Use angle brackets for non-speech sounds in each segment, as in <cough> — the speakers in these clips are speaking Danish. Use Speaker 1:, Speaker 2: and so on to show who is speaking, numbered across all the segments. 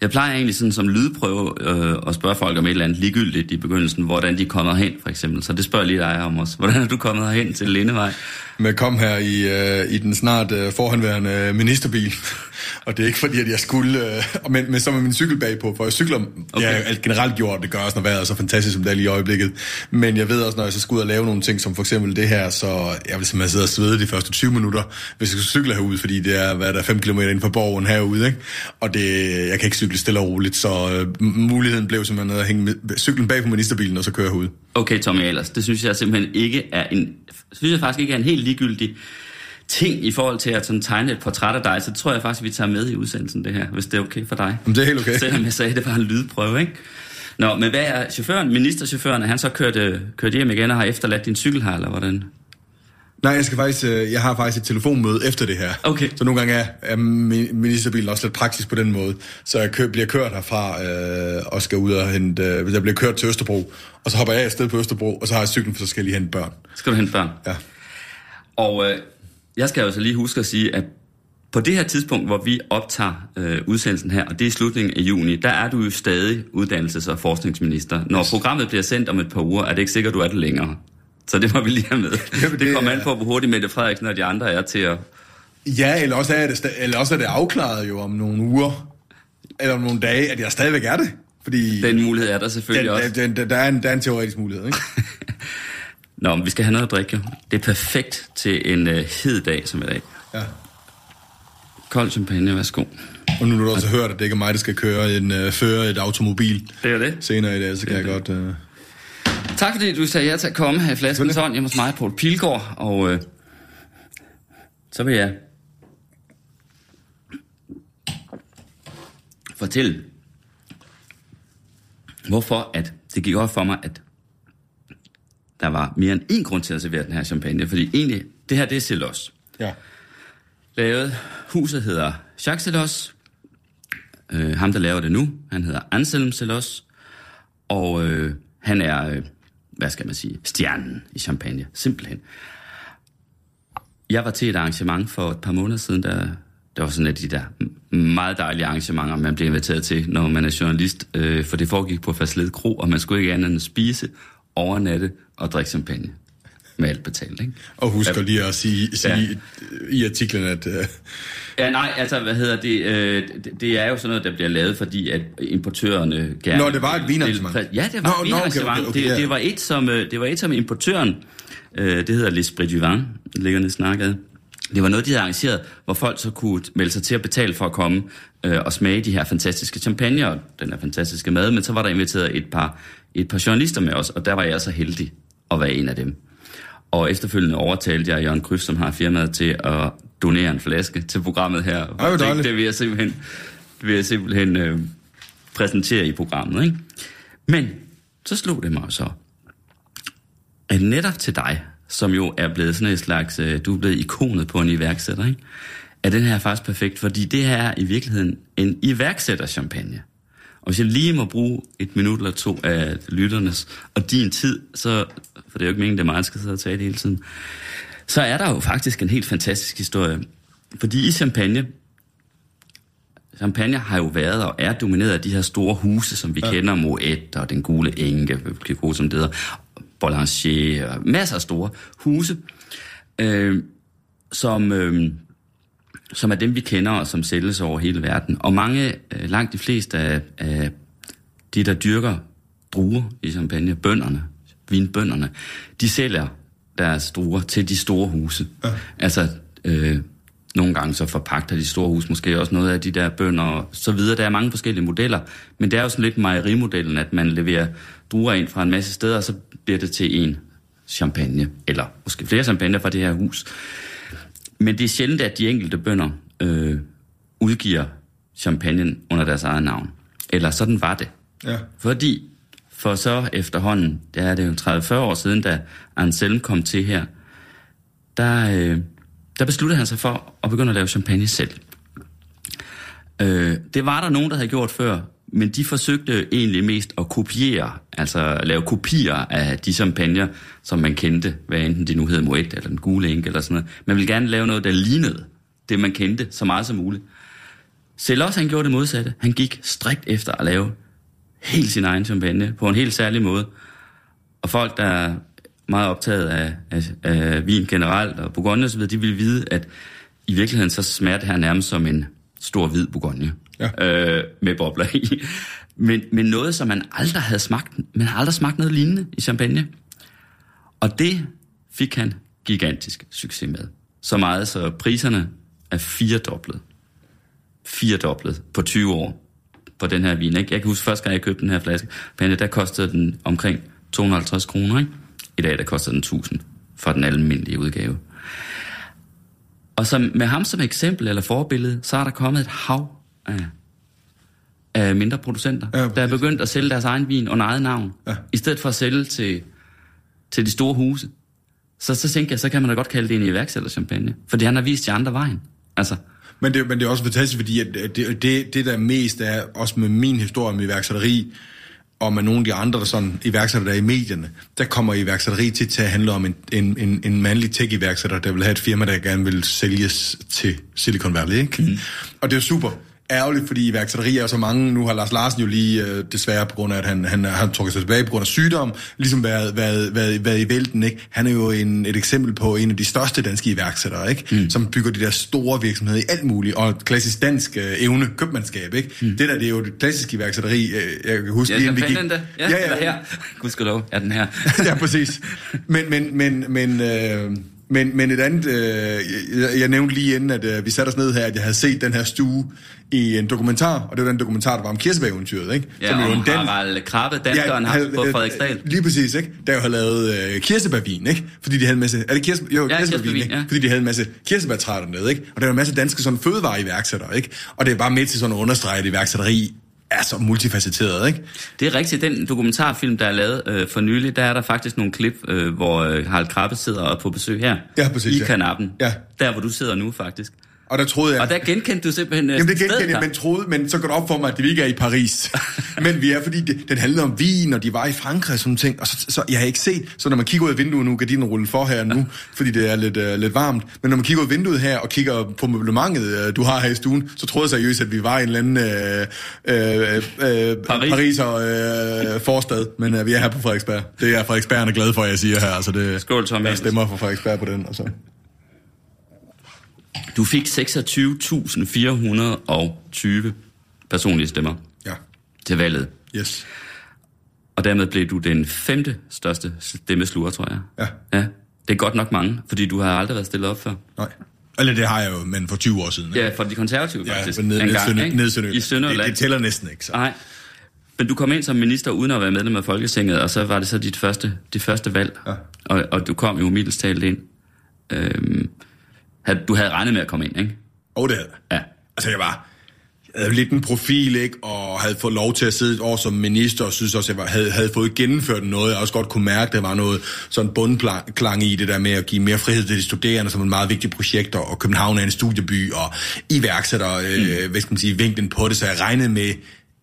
Speaker 1: Jeg plejer egentlig sådan som lydprøve øh, at spørge folk om et eller andet ligegyldigt i begyndelsen, hvordan de er kommet hen, for eksempel. Så det spørger lige dig om også. Hvordan er du kommet herhen til Lindevej?
Speaker 2: med kom her i, øh, i den snart øh, forhenværende øh, ministerbil og det er ikke fordi, at jeg skulle... Øh, men, men så med min cykel bagpå, for jeg cykler... Okay. Jeg har generelt gjort, det gør også, når vejret er så fantastisk, som det er lige i øjeblikket. Men jeg ved også, når jeg så skal ud og lave nogle ting, som for eksempel det her, så jeg vil simpelthen sidde og svede de første 20 minutter, hvis jeg skal cykle herude, fordi det er, hvad der er 5 km inden for borgen herude, ikke? Og det, jeg kan ikke cykle stille og roligt, så øh, muligheden blev simpelthen at hænge med, cyklen bag på ministerbilen, og så køre herude.
Speaker 1: Okay, Tommy Ahlers, det synes jeg simpelthen ikke er en... Synes jeg faktisk ikke er en helt ligegyldig ting i forhold til at sådan tegne et portræt af dig, så tror jeg faktisk, vi tager med i udsendelsen det her, hvis det er okay for dig.
Speaker 2: Det er helt okay.
Speaker 1: Selvom jeg sagde, at det var en lydprøve, ikke? Nå, men hvad er chaufføren, ministerchaufføren, er han så kørt, øh, kørt hjem igen og har efterladt din cykel her, eller hvordan?
Speaker 2: Nej, jeg, skal faktisk, øh, jeg har faktisk et telefonmøde efter det her.
Speaker 1: Okay.
Speaker 2: Så nogle gange er, er ministerbilen også lidt praktisk på den måde. Så jeg kø, bliver kørt herfra øh, og skal ud og hente... Øh, jeg bliver kørt til Østerbro, og så hopper jeg afsted på Østerbro, og så har jeg cyklen, for så skal jeg lige hente børn.
Speaker 1: Skal du hente børn?
Speaker 2: Ja.
Speaker 1: Og øh, jeg skal jo så lige huske at sige, at på det her tidspunkt, hvor vi optager øh, udsendelsen her, og det er slutningen af juni, der er du jo stadig uddannelses- og forskningsminister. Når yes. programmet bliver sendt om et par uger, er det ikke sikkert, du er det længere. Så det må vi lige have med. <laughs>
Speaker 2: Jamen,
Speaker 1: det
Speaker 2: det
Speaker 1: kommer
Speaker 2: er-
Speaker 1: an på, hvor hurtigt Mette Frederiksen og de andre er til at...
Speaker 2: Ja, eller også, er det, eller også er det afklaret jo om nogle uger, eller om nogle dage, at jeg stadigvæk er det. Fordi
Speaker 1: Den mulighed er der selvfølgelig
Speaker 2: den,
Speaker 1: også.
Speaker 2: den, den, der, er en, der er en teoretisk mulighed, ikke? <laughs>
Speaker 1: Nå, men vi skal have noget at drikke. jo. Det er perfekt til en øh, hed dag som i dag.
Speaker 2: Ja.
Speaker 1: Kold champagne, værsgo.
Speaker 2: Og nu har du også hørt, at det ikke er mig, der skal køre en, øh, føre et automobil
Speaker 1: Det er det.
Speaker 2: senere i dag, så kan jeg
Speaker 1: Det
Speaker 2: godt... Øh...
Speaker 1: Tak fordi du sagde ja til at komme her i Flaskens. Hånd hjemme hos mig, Poul Pilgaard. Og øh, så vil jeg fortælle, hvorfor at det gik op for mig, at der var mere end én grund til at servere den her champagne. Fordi egentlig, det her det er Celos.
Speaker 2: Ja.
Speaker 1: Lavet, huset hedder Jacques Celos. Øh, ham, der laver det nu, han hedder Anselm Celos. Og øh, han er, øh, hvad skal man sige, stjernen i champagne. Simpelthen. Jeg var til et arrangement for et par måneder siden, der, der var sådan et af de der meget dejlige arrangementer, man bliver inviteret til, når man er journalist. Øh, for det foregik på Fastled Kro, og man skulle ikke andet end spise, overnatte og drikke champagne. Med alt betalt, ikke?
Speaker 2: Og husk lige at sige, sige
Speaker 1: Ja.
Speaker 2: i artiklen, at... Øh,
Speaker 1: Ja, nej, altså, hvad hedder det? Øh, det, det er jo sådan noget, der bliver lavet, fordi at importørerne gerne...
Speaker 2: Nå, det var et vinarrangement.
Speaker 1: Ja, det var
Speaker 2: Nå,
Speaker 1: et
Speaker 2: nå, okay,
Speaker 1: vinarrangement.
Speaker 2: okay, okay,
Speaker 1: det,
Speaker 2: ja.
Speaker 1: det, var et, som, øh, det var et, som importøren, øh, det hedder L'Esprit du Vin, det ligger nede i Snakket. Det var noget, de havde arrangeret, hvor folk så kunne melde sig til at betale for at komme øh, og smage de her fantastiske champagne og den her fantastiske mad, men så var der inviteret et par, et par journalister med os, og der var jeg så heldig at være en af dem. Og efterfølgende overtalte jeg Jørgen Kryds, som har firmaet, til at donere en flaske til programmet her. Og det,
Speaker 2: dejligt.
Speaker 1: det vil jeg simpelthen, det vil jeg simpelthen øh, præsentere i programmet. Ikke? Men så slog det mig så, at netop til dig, som jo er blevet sådan et slags, øh, du er blevet ikonet på en iværksætter, ikke? er den her faktisk perfekt, fordi det her er i virkeligheden en iværksætter-champagne. Og hvis jeg lige må bruge et minut eller to af lytternes og din tid, så, for det er jo ikke meningen, det er mig, der skal sidde og tale hele tiden, så er der jo faktisk en helt fantastisk historie. Fordi i Champagne, Champagne har jo været og er domineret af de her store huse, som vi ja. kender, Moet og Den Gule Enke, Clicquot, som det hedder, Boulanger, og masser af store huse, øh, som, øh, som er dem, vi kender og som sælges over hele verden. Og mange, øh, langt de fleste af, af de, der dyrker druer i champagne, bønderne, vinbønderne, de sælger deres druer til de store huse. Ja. Altså, øh, nogle gange så forpagter de store huse måske også noget af de der bønder og så videre. Der er mange forskellige modeller, men det er jo sådan lidt mejerimodellen, at man leverer druer ind fra en masse steder, og så bliver det til en champagne, eller måske flere champagne fra det her hus. Men det er sjældent, at de enkelte bønder øh, udgiver champagnen under deres eget navn. Eller sådan var det.
Speaker 2: ja.
Speaker 1: Fordi For så efterhånden, det er det jo 30-40 år siden, da Anselm kom til her, der, øh, der besluttede han sig for at begynde at lave champagne selv. Øh, det var der nogen, der havde gjort før, men de forsøgte egentlig mest at kopiere, altså lave kopier af de champagner, som man kendte, hvad enten det nu hed Moet eller den gule enke eller sådan noget. Man ville gerne lave noget, der lignede det, man kendte så meget som muligt. Celos, han gjorde det modsatte. Han gik strikt efter at lave helt sin egen champagne på en helt særlig måde. Og folk, der er meget optaget af, af, af vin generelt og Bourgogne osv., de ville vide, at i virkeligheden så smager det her nærmest som en stor hvid Bourgogne
Speaker 2: Ja.
Speaker 1: øh, med bobler i. Men, men noget, som man aldrig havde smagt. Man har aldrig smagt noget lignende i champagne. Og det fik han gigantisk succes med. Så meget, så priserne er firedoblet. Firedoblet på 20 år på den her vin. Ikke? Jeg kan huske, første gang jeg købte den her flaske, Pande, der kostede den omkring 250 kroner. Ikke? I dag der koster den 1000 for den almindelige udgave. Og så med ham som eksempel eller forbillede, så er der kommet et hav af, af mindre producenter,
Speaker 2: Ja,
Speaker 1: der er begyndt at sælge deres egen vin under eget navn,
Speaker 2: Ja.
Speaker 1: i stedet for at sælge til, til de store huse. Så, så tænker jeg, så kan man da godt kalde det en iværksætterchampagne, fordi han har vist de andre vejen. Altså,
Speaker 2: Men det, men det er også fantastisk, fordi at det, det, det der mest er, også med min historie med iværksætteri, og med nogle af de andre der sådan, iværksættere, der er i medierne, der kommer iværksætteri til, til at handle om en, en, en, en mandlig tech-iværksætter, der vil have et firma, der gerne vil sælges til Silicon Valley. Ikke? Mm. Og det er super ærgerligt, fordi iværksætteri er så mange. Nu har Lars Larsen jo lige, øh, desværre på grund af, at han, han, han trukket sig tilbage på grund af sygdom, ligesom været, været, været, været i vælten. Ikke? Han er jo en, et eksempel på en af de største danske iværksættere, ikke? Mm. som bygger de der store virksomheder i alt muligt, og et klassisk dansk øh, evne, købmandskab. Ikke? Mm. Det der, det er jo det klassiske iværksætteri. Øh, jeg kan huske,
Speaker 1: ja,
Speaker 2: lige vi gik...
Speaker 1: da. Ja, ja, ja. her. Gudskelov, er den her. <laughs>
Speaker 2: ja, præcis. Men, men, men, men, øh, men, men et andet, øh, jeg, jeg nævnte lige inden, at øh, vi satte os ned her, at jeg havde set den her stue i en dokumentar, og det var den dokumentar, der var om kirsebæreventyret, ikke?
Speaker 1: Ja,
Speaker 2: jo
Speaker 1: om
Speaker 2: en dan-
Speaker 1: Harald Krabbe, danskeren ja,
Speaker 2: havde-
Speaker 1: på Frederiksdal.
Speaker 2: Lige præcis, ikke? Der jo har lavet øh, kirsebærvin, ikke? Fordi de havde en masse... Er det kirse, jo,
Speaker 1: Ja,
Speaker 2: kirsebærvin,
Speaker 1: kirsebærvin,
Speaker 2: ikke?
Speaker 1: ja.
Speaker 2: Fordi de havde en masse kirsebærtræer dernede, ikke? Og der var en masse danske sådan fødevareiværksættere, ikke? Og det er bare med til sådan at understrege, at iværksætteri er så multifacetteret, ikke?
Speaker 1: Det er rigtigt. Den dokumentarfilm, der er lavet øh, for nylig, der er der faktisk nogle klip, øh, hvor øh, Harald Krabbe sidder er på besøg her.
Speaker 2: Ja, præcis,
Speaker 1: I
Speaker 2: ja.
Speaker 1: kanappen.
Speaker 2: Ja.
Speaker 1: Der, hvor du sidder nu, faktisk.
Speaker 2: Og der troede jeg...
Speaker 1: Og der genkendte du simpelthen øh,
Speaker 2: Jamen det genkendte jeg, men troede, men så går det op for mig, at det ikke er i Paris. <laughs> men vi er, fordi det, den handlede om vin, og de var i Frankrig og sådan ting, og så, så jeg har ikke set, så når man kigger ud af vinduet nu, gardinen rulle for her nu, fordi det er lidt, uh, lidt varmt, men når man kigger ud af vinduet her og kigger på møblementet, uh, du har her i stuen, så troede jeg seriøst, at vi var i en eller anden uh, uh, uh,
Speaker 1: Paris.
Speaker 2: Pariser uh, forstad, men uh, vi er her på Frederiksberg. Det er Frederiksbergerne glade for, at jeg siger her. Altså det,
Speaker 1: Skål, Tom
Speaker 2: Jeg stemmer for Frederiksberg på den. Og så.
Speaker 1: Du fik 26.420 personlige stemmer
Speaker 2: Ja,
Speaker 1: til valget.
Speaker 2: yes.
Speaker 1: Og dermed blev du den femte største stemmesluger, tror jeg.
Speaker 2: Ja.
Speaker 1: Ja, det er godt nok mange, fordi du har aldrig været stillet op før.
Speaker 2: Nej. Eller det har jeg jo, men for 20 år siden. ikke?
Speaker 1: Ja, for de konservative
Speaker 2: Ja,
Speaker 1: faktisk.
Speaker 2: men ned, ned,
Speaker 1: engang,
Speaker 2: Sønder,
Speaker 1: ikke?
Speaker 2: ned Sønderjylland.
Speaker 1: I Sønderjylland.
Speaker 2: Det, det tæller næsten ikke, så.
Speaker 1: Nej. Men du kom ind som minister uden at være medlem af Folketinget, og så var det så dit første, dit første valg.
Speaker 2: Ja.
Speaker 1: Og, og du kom jo middels talt ind. Øhm, du havde regnet med at komme ind, ikke?
Speaker 2: Og det havde.
Speaker 1: Ja.
Speaker 2: Altså, jeg var jeg havde lidt en profil, ikke? Og havde fået lov til at sidde et år som minister, og synes også, at jeg var, havde, havde fået gennemført noget. Jeg også godt kunne mærke, at der var noget sådan bundklang i det der med at give mere frihed til de studerende, som et meget vigtigt projekt, og København er en studieby, og iværksætter, mm. øh, hvad skal man sige, vinklen på det, så jeg regnede med,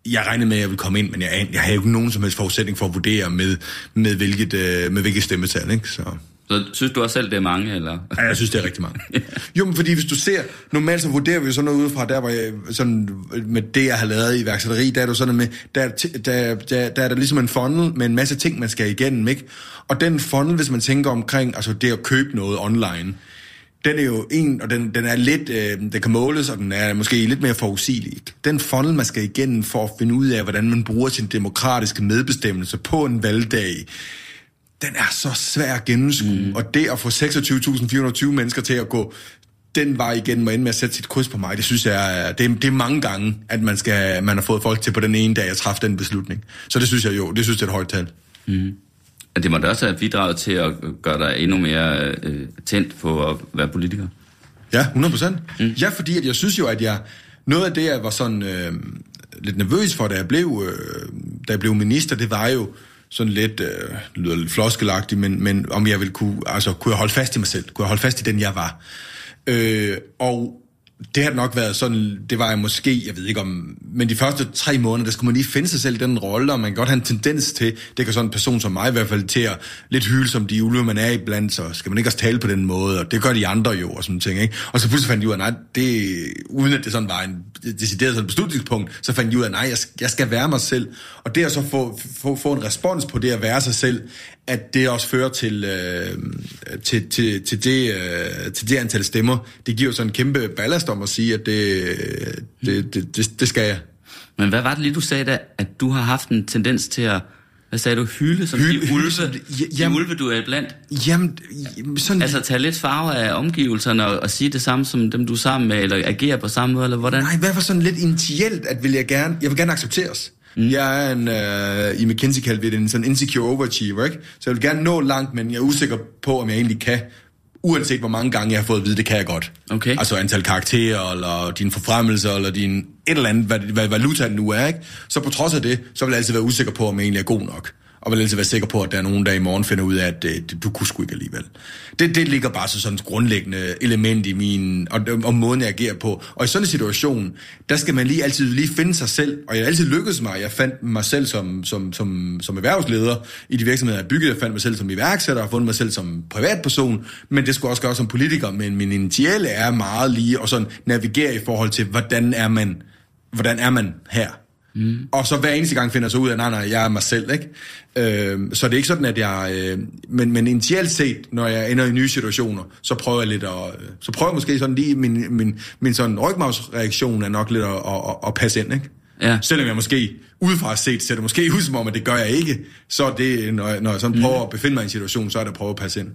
Speaker 2: jeg regnede med, at jeg ville komme ind, men jeg, jeg havde jo ikke nogen som helst forudsætning for at vurdere med, med, hvilket, øh, med hvilket stemmetal, ikke? Så...
Speaker 1: Så synes du også selv, det er mange, eller?
Speaker 2: Ja, jeg synes, det er rigtig mange. <laughs> jo, men fordi hvis du ser, normalt så vurderer vi jo sådan noget udefra, der hvor jeg, sådan, med det, jeg har lavet i værksætteri, der er jo sådan med, der, er der, der, der er der ligesom en funnel med en masse ting, man skal igennem, ikke? Og den funnel, hvis man tænker omkring, altså det at købe noget online, den er jo en, og den, den er lidt, øh, den kan måles, og den er måske lidt mere forudsigelig. Den funnel, man skal igennem for at finde ud af, hvordan man bruger sin demokratiske medbestemmelse på en valgdag, den er så svær at gennemskue. Mm. Og det at få 26.420 mennesker til at gå den vej igen og ende med at sætte sit kryds på mig, det synes jeg, det er, det er mange gange, at man, skal, man har fået folk til på den ene dag at træffe den beslutning. Så det synes jeg jo, det synes jeg er et højt tal.
Speaker 1: Det må da også have bidraget til at gøre dig endnu mere øh, tændt på at være politiker.
Speaker 2: Ja, 100 procent. Mm. Ja, fordi at jeg synes jo, at jeg... Noget af det, jeg var sådan øh, lidt nervøs for, da jeg blev øh, da jeg blev minister, det var jo sådan lidt, øh, lyder lidt floskelagtigt, men, men om jeg ville kunne, altså kunne jeg holde fast i mig selv, kunne jeg holde fast i den, jeg var. Øh, og det har nok været sådan, det var jeg måske, jeg ved ikke om, men de første tre måneder, der skulle man lige finde sig selv i den rolle, og man kan godt have en tendens til, det kan sådan en person som mig i hvert fald, til at lidt hyle som de ulve, man er i blandt, så skal man ikke også tale på den måde, og det gør de andre jo, og sådan ting, ikke? Og så pludselig fandt de ud af, nej, det, uden at det sådan var en decideret sådan beslutningspunkt, så fandt de ud af, nej, jeg, jeg skal være mig selv, og det at så få, få, få en respons på det at være sig selv, at det også fører til, øh, til, til, til, det, øh, til det antal stemmer, det giver jo sådan en kæmpe ballast om at sige, at det, det, det, det, det skal jeg.
Speaker 1: Men hvad var det lige, du sagde da, at du har haft en tendens til at, hvad sagde du, hylde som
Speaker 2: Hylde-
Speaker 1: de ulve,
Speaker 2: som de-
Speaker 1: de
Speaker 2: jamen-
Speaker 1: ulve, du er blandt?
Speaker 2: Jamen, sådan...
Speaker 1: Altså tage lidt farve af omgivelserne og, og sige det samme som dem, du er sammen med, eller agere på samme måde, eller hvordan?
Speaker 2: Nej, i hvert fald sådan lidt initielt, at vil jeg gerne, jeg vil gerne accepteres. Mm. Jeg er en, øh, i McKinsey kaldte vi det en sådan insecure overachiever, ikke? Så jeg vil gerne nå langt, men jeg er usikker på, om jeg egentlig kan, uanset hvor mange gange jeg har fået at vide, det kan jeg godt.
Speaker 1: Okay.
Speaker 2: Altså antal karakterer, eller din forfremmelse, eller din et eller andet, hvad, hvad valuta nu er, ikke? Så på trods af det, så vil jeg altid være usikker på, om jeg egentlig er god nok. Og vil altid være sikker på, at der er nogen, der i morgen finder ud af, at øh, du kunne sgu ikke alligevel. Det, det ligger bare så sådan et grundlæggende element i min, og, og måden jeg agerer på. Og i sådan en situation, der skal man lige altid lige finde sig selv, og jeg altid lykkedes mig. Jeg fandt mig selv som, som, som, som erhvervsleder i de virksomheder, jeg byggede. Jeg fandt mig selv som iværksætter, og fundet mig selv som privatperson, men det skulle også gøre som politiker. Men min initiale er meget lige at sådan navigere i forhold til, hvordan er man, hvordan er man her? Mm. Og så hver eneste gang finder jeg så ud af, nej, nej, jeg er mig selv, ikke? Øh, så det er ikke sådan, at jeg... Øh, men, men initialt set, når jeg ender i nye situationer, så prøver jeg lidt at... Øh, så prøver jeg måske sådan lige... Min, min, min sådan rygmavsreaktion er nok lidt at, at, at, at passe ind, ikke?
Speaker 1: Ja.
Speaker 2: Selvom jeg måske udefra set ser det måske ud som om, at det gør jeg ikke, så det, når jeg, når jeg sådan prøver at befinde mig i en situation, så er det at prøve at passe ind.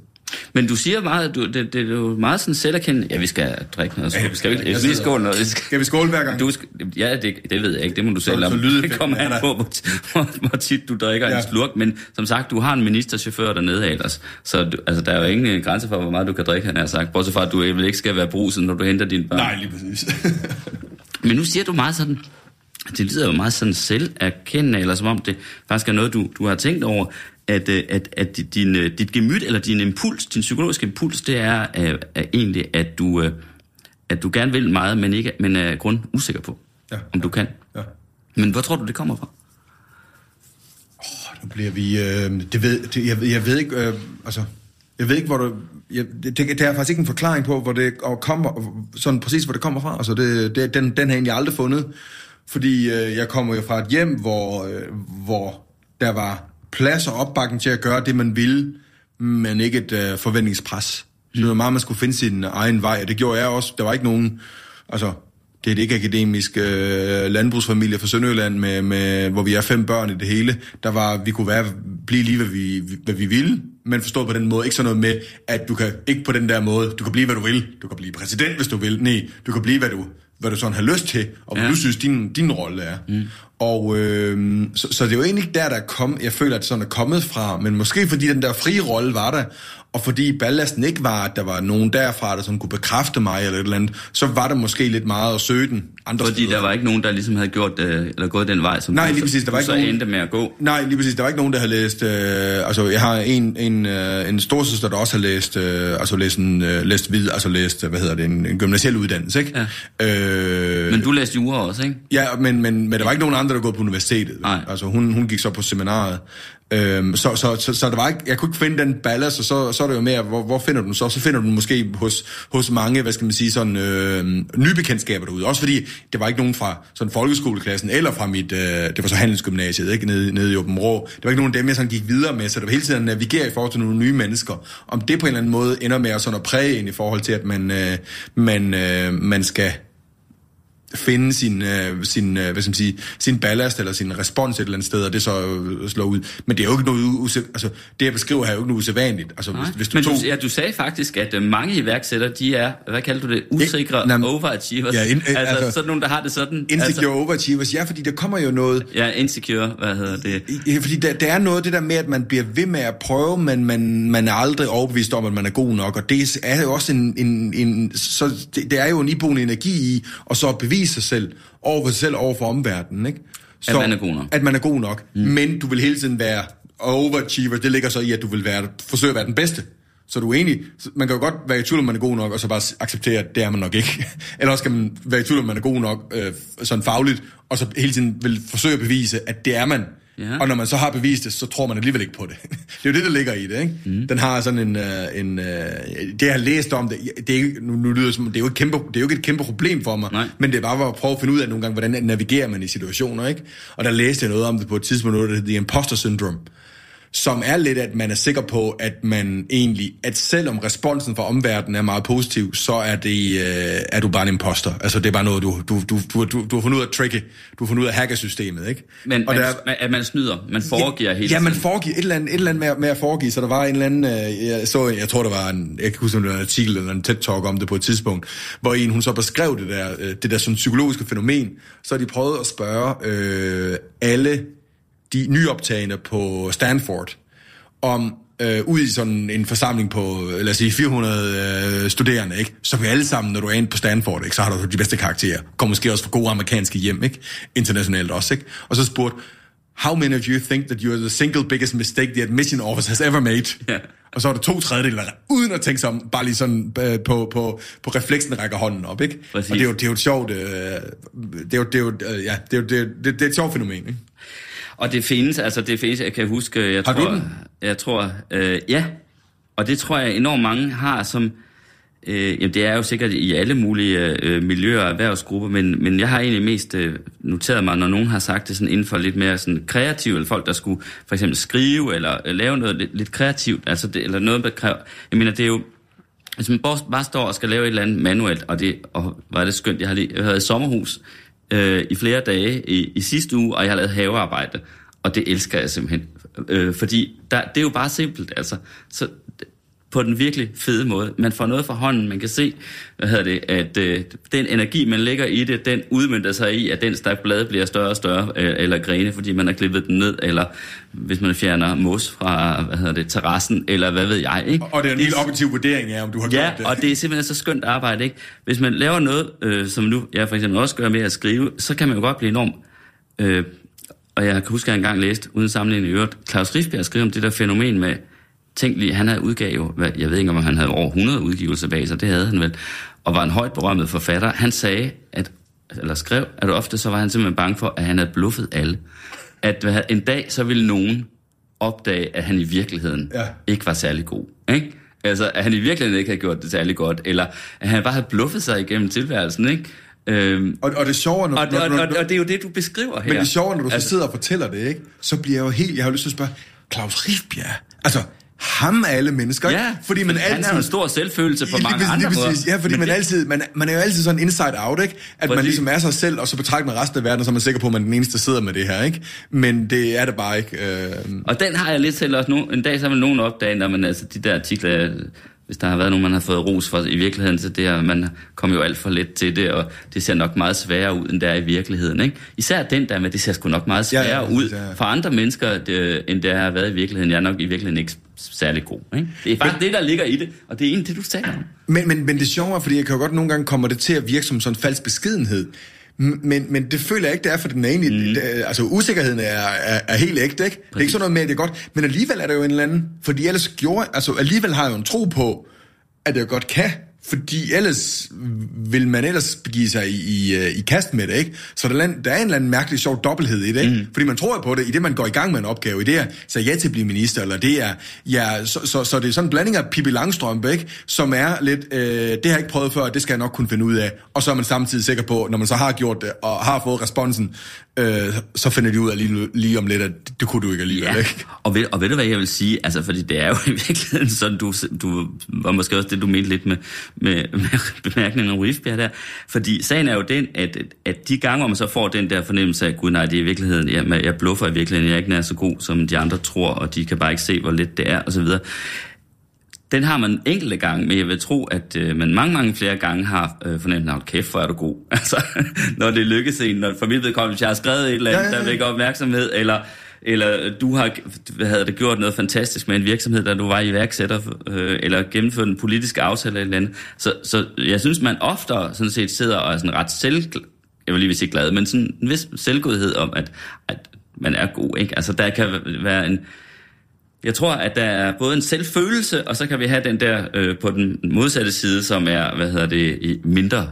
Speaker 1: Men du siger meget, du, det, det, er jo meget sådan selverkendende. Ja, vi skal drikke noget.
Speaker 2: Ja,
Speaker 1: Ja, skal vi,
Speaker 2: jeg
Speaker 1: vi skåle noget. Vi skal,
Speaker 2: Skal vi skåle hver gang?
Speaker 1: du skal, ja, det, det ved jeg ikke. Det må du selv
Speaker 2: så
Speaker 1: om.
Speaker 2: lyder
Speaker 1: Det kommer an på, hvor, hvor, hvor tit du drikker ja. En slurk. Men som sagt, du har en ministerchauffør dernede ellers. Så du, altså, der er jo ingen øh, grænse for, hvor meget du kan drikke, han har sagt. Bortset fra, at du vel ikke skal være bruset, når du henter dine børn.
Speaker 2: Nej, lige præcis. <laughs>
Speaker 1: Men nu siger du meget sådan, det lyder jo meget sådan selverkendende, eller som om det faktisk er noget, du, du har tænkt over, at, øh, at, at din, øh, dit gemyt, eller din impuls, din psykologiske impuls, det er, er, er egentlig, at du, øh, at du gerne vil meget, men, ikke, men er grund usikker på,
Speaker 2: Ja.
Speaker 1: om du kan.
Speaker 2: Ja.
Speaker 1: Men hvor tror du, det kommer fra?
Speaker 2: Nu bliver vi... Øh, det ved, det, jeg, jeg ved ikke... Øh, altså, jeg ved ikke, hvor det... Jeg, det, det, det er faktisk ikke en forklaring på, hvor det og kommer, sådan præcis, hvor det kommer fra. Altså, det, det, den, den har jeg egentlig aldrig fundet. Fordi øh, jeg kommer jo fra et hjem, hvor, øh, hvor der var plads og opbakning til at gøre det, man ville, men ikke et øh, forventningspres. Så det var meget, man skulle finde sin egen vej, og det gjorde jeg også. Der var ikke nogen... Altså, det er et ikke-akademisk øh, landbrugsfamilie fra Sønderjylland, med, med, hvor vi er fem børn i det hele. Der var, vi kunne være, blive lige, hvad vi, hvad vi ville, men forstået på den måde. Ikke sådan noget med, at du kan ikke på den der måde, du kan blive, hvad du vil. Du kan blive præsident, hvis du vil. Nej, du kan blive, hvad du, hvad du sådan har lyst til, og hvad
Speaker 1: ja.
Speaker 2: du synes, din, din rolle er. Mm. Og øh, så, så det er jo egentlig ikke der, der er kom, jeg føler, at det sådan er kommet fra, men måske fordi den der frie rolle var der, og fordi ballasten ikke var, at der var nogen derfra, der sådan kunne bekræfte mig eller et eller andet, så var det måske lidt meget at søge den andre
Speaker 1: Fordi
Speaker 2: steder.
Speaker 1: der var ikke nogen, der ligesom havde gjort, øh, eller gået den vej, som
Speaker 2: Nej, lige præcis, der var ikke
Speaker 1: så
Speaker 2: nogen-
Speaker 1: endte med at gå.
Speaker 2: Nej, lige præcis. Der var ikke nogen, der havde læst... Øh, altså, jeg har en, en, øh, en storsøster, der også har læst... Øh, altså, læst, en, øh, læst vid, altså læst, hvad hedder det, en, en gymnasiel uddannelse, ikke? Ja. Øh,
Speaker 1: Men du læste jura også, ikke?
Speaker 2: Ja, men, men, men der var ikke nogen andre, der gået på universitetet.
Speaker 1: Nej.
Speaker 2: Altså, hun, hun gik så på seminaret. Øhm, så, så, så, så, der var ikke, jeg kunne ikke finde den ballast, og så, så er det jo mere, hvor, hvor finder du den så? Så finder du den måske hos, hos mange, hvad skal man sige, sådan øh, nye bekendtskaber derude. Også fordi, det var ikke nogen fra sådan folkeskoleklassen, eller fra mit, øh, det var så handelsgymnasiet, ikke, nede, nede i Åben Rå. Det var ikke nogen af dem, jeg sådan gik videre med, så det var hele tiden at navigere i forhold til nogle nye mennesker. Om det på en eller anden måde ender med at, sådan at præge ind i forhold til, at man, øh, man, øh, man skal finde sin, øh, sin, øh, hvad skal man sige, sin ballast eller sin respons et eller andet sted, og det så øh, slår ud. Men det er jo ikke noget, usæ- altså, det jeg beskriver her er jo ikke noget usædvanligt. Altså,
Speaker 1: Nej.
Speaker 2: hvis, hvis du
Speaker 1: Men
Speaker 2: tog...
Speaker 1: du, ja, du sagde faktisk, at øh, mange iværksættere, de er, hvad kalder du det, usikre
Speaker 2: men-
Speaker 1: overachievers.
Speaker 2: Ja, in-
Speaker 1: altså,
Speaker 2: altså-
Speaker 1: sådan nogle, der har det sådan.
Speaker 2: Insecure
Speaker 1: Altså,
Speaker 2: overachievers, ja, fordi der kommer jo noget...
Speaker 1: ja, insecure, hvad hedder det?
Speaker 2: Ja, fordi der, der er noget det der med, at man bliver ved med at prøve, men man, man er aldrig overbevist om, at man er god nok. Og det er jo også en... en, en så det, det er jo en iboende energi i, og så at bevise sig selv over for sig selv, over for omverdenen, ikke?
Speaker 1: At man er god nok.
Speaker 2: At man er god nok. Mm. Men du vil hele tiden være overachiever. Det ligger så i, at du vil være, forsøge at være den bedste. Så du er enig, man kan jo godt være i tvivl, om man er god nok, og så bare acceptere, at det er man nok ikke. <laughs> Eller også kan man være i tvivl, om man er god nok øh, sådan fagligt, og så hele tiden vil forsøge at bevise, at det er man. Ja. Og når man så har bevist det, så tror man alligevel ikke på det. <laughs> det er jo det, der ligger i det, ikke? Mm. Den har sådan en... Uh, en uh, det, jeg har læst om det, det er, ikke, nu, nu lyder det som, det er, jo et kæmpe, det er jo ikke et kæmpe problem for mig, Nej. men det er bare at prøve at finde ud af nogle gange, hvordan navigerer man i situationer, ikke? Og der læste jeg noget om det på et tidspunkt, noget, der hedder The Imposter Syndrome, som er lidt, at man er sikker på, at man egentlig, at selvom responsen fra omverdenen er meget positiv, så er, det, øh, er du bare en imposter. Altså det er bare noget, du, du, du, du, du, du har fundet ud af tricky, du har fundet ud af hackersystemet, ikke?
Speaker 1: Men
Speaker 2: og
Speaker 1: man,
Speaker 2: der,
Speaker 1: at man snyder, man foregiver
Speaker 2: ja,
Speaker 1: hele
Speaker 2: Ja, man
Speaker 1: tiden.
Speaker 2: foregiver et eller andet, et eller andet med, med at foregive, så der var en eller anden, øh, jeg, så, jeg tror, der var en, jeg kan huske, om det var en artikel eller en TED-talk om det på et tidspunkt, hvor en, hun så beskrev det der, øh, det der sådan psykologiske fænomen, så de prøvet at spørge øh, alle de nyoptagende på Stanford, om øh, ud i sådan en forsamling på, lad os sige, 400 øh, studerende, ikke? så vi alle sammen, når du er inde på Stanford, ikke? så har du de bedste karakterer. Kommer måske også fra gode amerikanske hjem, ikke? internationalt også. Ikke? Og så spurgte, how many of you think that you're the single biggest mistake the admission office has ever made?
Speaker 1: Ja.
Speaker 2: Og så er der to tredjedel, uden at tænke sig om, bare lige sådan øh, på, på, på refleksen rækker hånden op, ikke?
Speaker 1: Præcis.
Speaker 2: Og det er jo, det er jo et sjovt, øh, det er jo, det er jo, øh, ja, det er jo, det er, det, det er et sjovt fænomen, ikke?
Speaker 1: Og det findes, altså det findes, jeg kan huske, jeg
Speaker 2: Har
Speaker 1: tror,
Speaker 2: den?
Speaker 1: jeg tror, øh, ja, og det tror jeg enormt mange har som, øh, jamen det er jo sikkert i alle mulige øh, miljøer og erhvervsgrupper, men, men jeg har egentlig mest øh, noteret mig, når nogen har sagt det sådan inden for lidt mere sådan kreativt, eller folk, der skulle for eksempel skrive, eller øh, lave noget lidt, lidt kreativt, altså det, eller noget, der kræver, jeg mener, det er jo, hvis man bare, bare står og skal lave et eller andet manuelt, og det, og var det skønt, jeg har lige jeg havde et sommerhus øh, i flere dage i, i sidste uge, og jeg har lavet havearbejde, og det elsker jeg simpelthen. Øh, fordi der, det er jo bare simpelt, altså. Så på den virkelig fede måde. Man får noget fra hånden, man kan se, hvad hedder det, at øh, den energi, man lægger i det, den udmyndter sig i, at den stak blade bliver større og større, øh, eller grene, fordi man har klippet den ned, eller hvis man fjerner mos fra, hvad hedder det, terrassen, eller hvad ved jeg, ikke?
Speaker 2: Og det er en helt objektiv vurdering af, om du har
Speaker 1: Ja,
Speaker 2: gjort det.
Speaker 1: og det er simpelthen så skønt arbejde, ikke? Hvis man laver noget, øh, som nu jeg for eksempel også gør med at skrive, så kan man jo godt blive enormt... Øh, og jeg kan huske, at jeg engang læste, uden sammenligning i øvrigt, Claus Riffbjerg skrev om det der fænomen med, tænk lige, han havde udgav jo, jeg ved ikke, om han havde over 100 udgivelser bag sig, det havde han vel, og var en højt berømmet forfatter. Han sagde, at, eller skrev, at ofte så var han simpelthen bange for, at han havde bluffet alle. At en dag, så ville nogen opdage, at han i virkeligheden
Speaker 2: Ja.
Speaker 1: ikke var særlig god. Ikke? Altså, at han i virkeligheden ikke havde gjort det særlig godt, eller at han bare havde bluffet sig igennem tilværelsen, ikke? Øhm,
Speaker 2: Og, og det er, når,
Speaker 1: og,
Speaker 2: når, når,
Speaker 1: og, og det er jo det, du beskriver her.
Speaker 2: Men det er, når du så
Speaker 1: altså,
Speaker 2: sidder og fortæller det, ikke? så bliver jeg jo helt... Jeg har lyst til at spørge, Claus Riffbjerg, altså ham af alle mennesker?
Speaker 1: Ja,
Speaker 2: fordi man
Speaker 1: han
Speaker 2: altid...
Speaker 1: har jo en stor selvfølelse på
Speaker 2: Lige
Speaker 1: mange
Speaker 2: præcis,
Speaker 1: andre
Speaker 2: lige præcis. Ja, fordi
Speaker 1: Men
Speaker 2: man,
Speaker 1: det-
Speaker 2: altid, man, man er jo altid sådan inside out, ikke? At man
Speaker 1: Præcis.
Speaker 2: ligesom er sig selv, og så betragter man resten af verden, og så er man sikker på, at man er den eneste, der sidder med det her, ikke? Men det er det bare ikke. Øh...
Speaker 1: Og den har jeg lidt til også. Nu, en dag så vil nogen opdage, når man altså de der artikler, hvis der har været nogen, man har fået ros for i virkeligheden, så det er, man kommer jo alt for let til det, og det ser nok meget sværere ud, end det er i virkeligheden. Ikke? Især den der med, det ser sgu nok meget
Speaker 2: Ja,
Speaker 1: sværere
Speaker 2: ja,
Speaker 1: ud
Speaker 2: ja.
Speaker 1: for andre mennesker, det, end det har været i virkeligheden. Jeg er nok i virkeligheden ikke særlig god. Ikke? Det er faktisk det, der ligger i det, og det er egentlig det, du taler om.
Speaker 2: Men, men, men det sjove er, fordi jeg kan jo godt nogle gange komme det til at virke som sådan en falsk beskedenhed. Men, men det føler jeg ikke, det er, for den er egentlig, mm. det, altså usikkerheden er, er, er helt ægte, ikke? Det er ikke sådan noget med, at det er godt, men alligevel er der jo en eller anden, fordi ellers gjorde, altså alligevel har jeg jo en tro på, at det godt kan, fordi ellers vil man ellers begive sig i, i, øh, i kast med det, ikke? Så der er, en, der er en eller anden mærkelig sjov dobbelthed i det, ikke? Mm. Fordi man tror på det, i det man går i gang med en opgave, i det er, så ja til at blive minister, eller det er, ja, så, så, så det er sådan en blanding af Pippi Langstrømpe, ikke? Som er lidt, øh, det har jeg ikke prøvet før, det skal jeg nok kunne finde ud af, og så er man samtidig sikker på, når man så har gjort det, og har fået responsen, øh, så finder de ud af lige, lige om lidt, at det kunne du ikke alligevel,
Speaker 1: Ja,
Speaker 2: ikke?
Speaker 1: og ved, og ved du hvad jeg vil sige? Altså, fordi det er jo i virkeligheden sådan, du, du var måske også det, du mente lidt med, med, med bemærkningen om Rifbjerg der. Fordi sagen er jo den, at, at de gange, hvor man så får den der fornemmelse af, gud nej, det er i virkeligheden, jeg, jeg bluffer i virkeligheden, jeg er ikke nær så god, som de andre tror, og de kan bare ikke se, hvor let det er, osv. Den har man enkelte gange, men jeg vil tro, at øh, man mange, mange flere gange har øh, fornemmelsen af, "Hold kæft, hvor er du god. <laughs> Altså, når det lykkes en, når for mit vedkommende, hvis jeg har skrevet et eller andet,
Speaker 2: Ja, ja, ja.
Speaker 1: der vækker opmærksomhed, eller, eller du har hvad havde det gjort noget fantastisk med en virksomhed, da du var iværksætter, øh, eller gennemført en politisk aftale eller andet. Så, så jeg synes, man oftere sådan set sidder og er sådan ret selv jeg vil lige vil sige glad, men sådan en vis selvgodhed om, at, at man er god, ikke? Altså, der kan være en... Jeg tror, at der er både en selvfølelse, og så kan vi have den der øh, på den modsatte side, som er, hvad hedder det, i mindre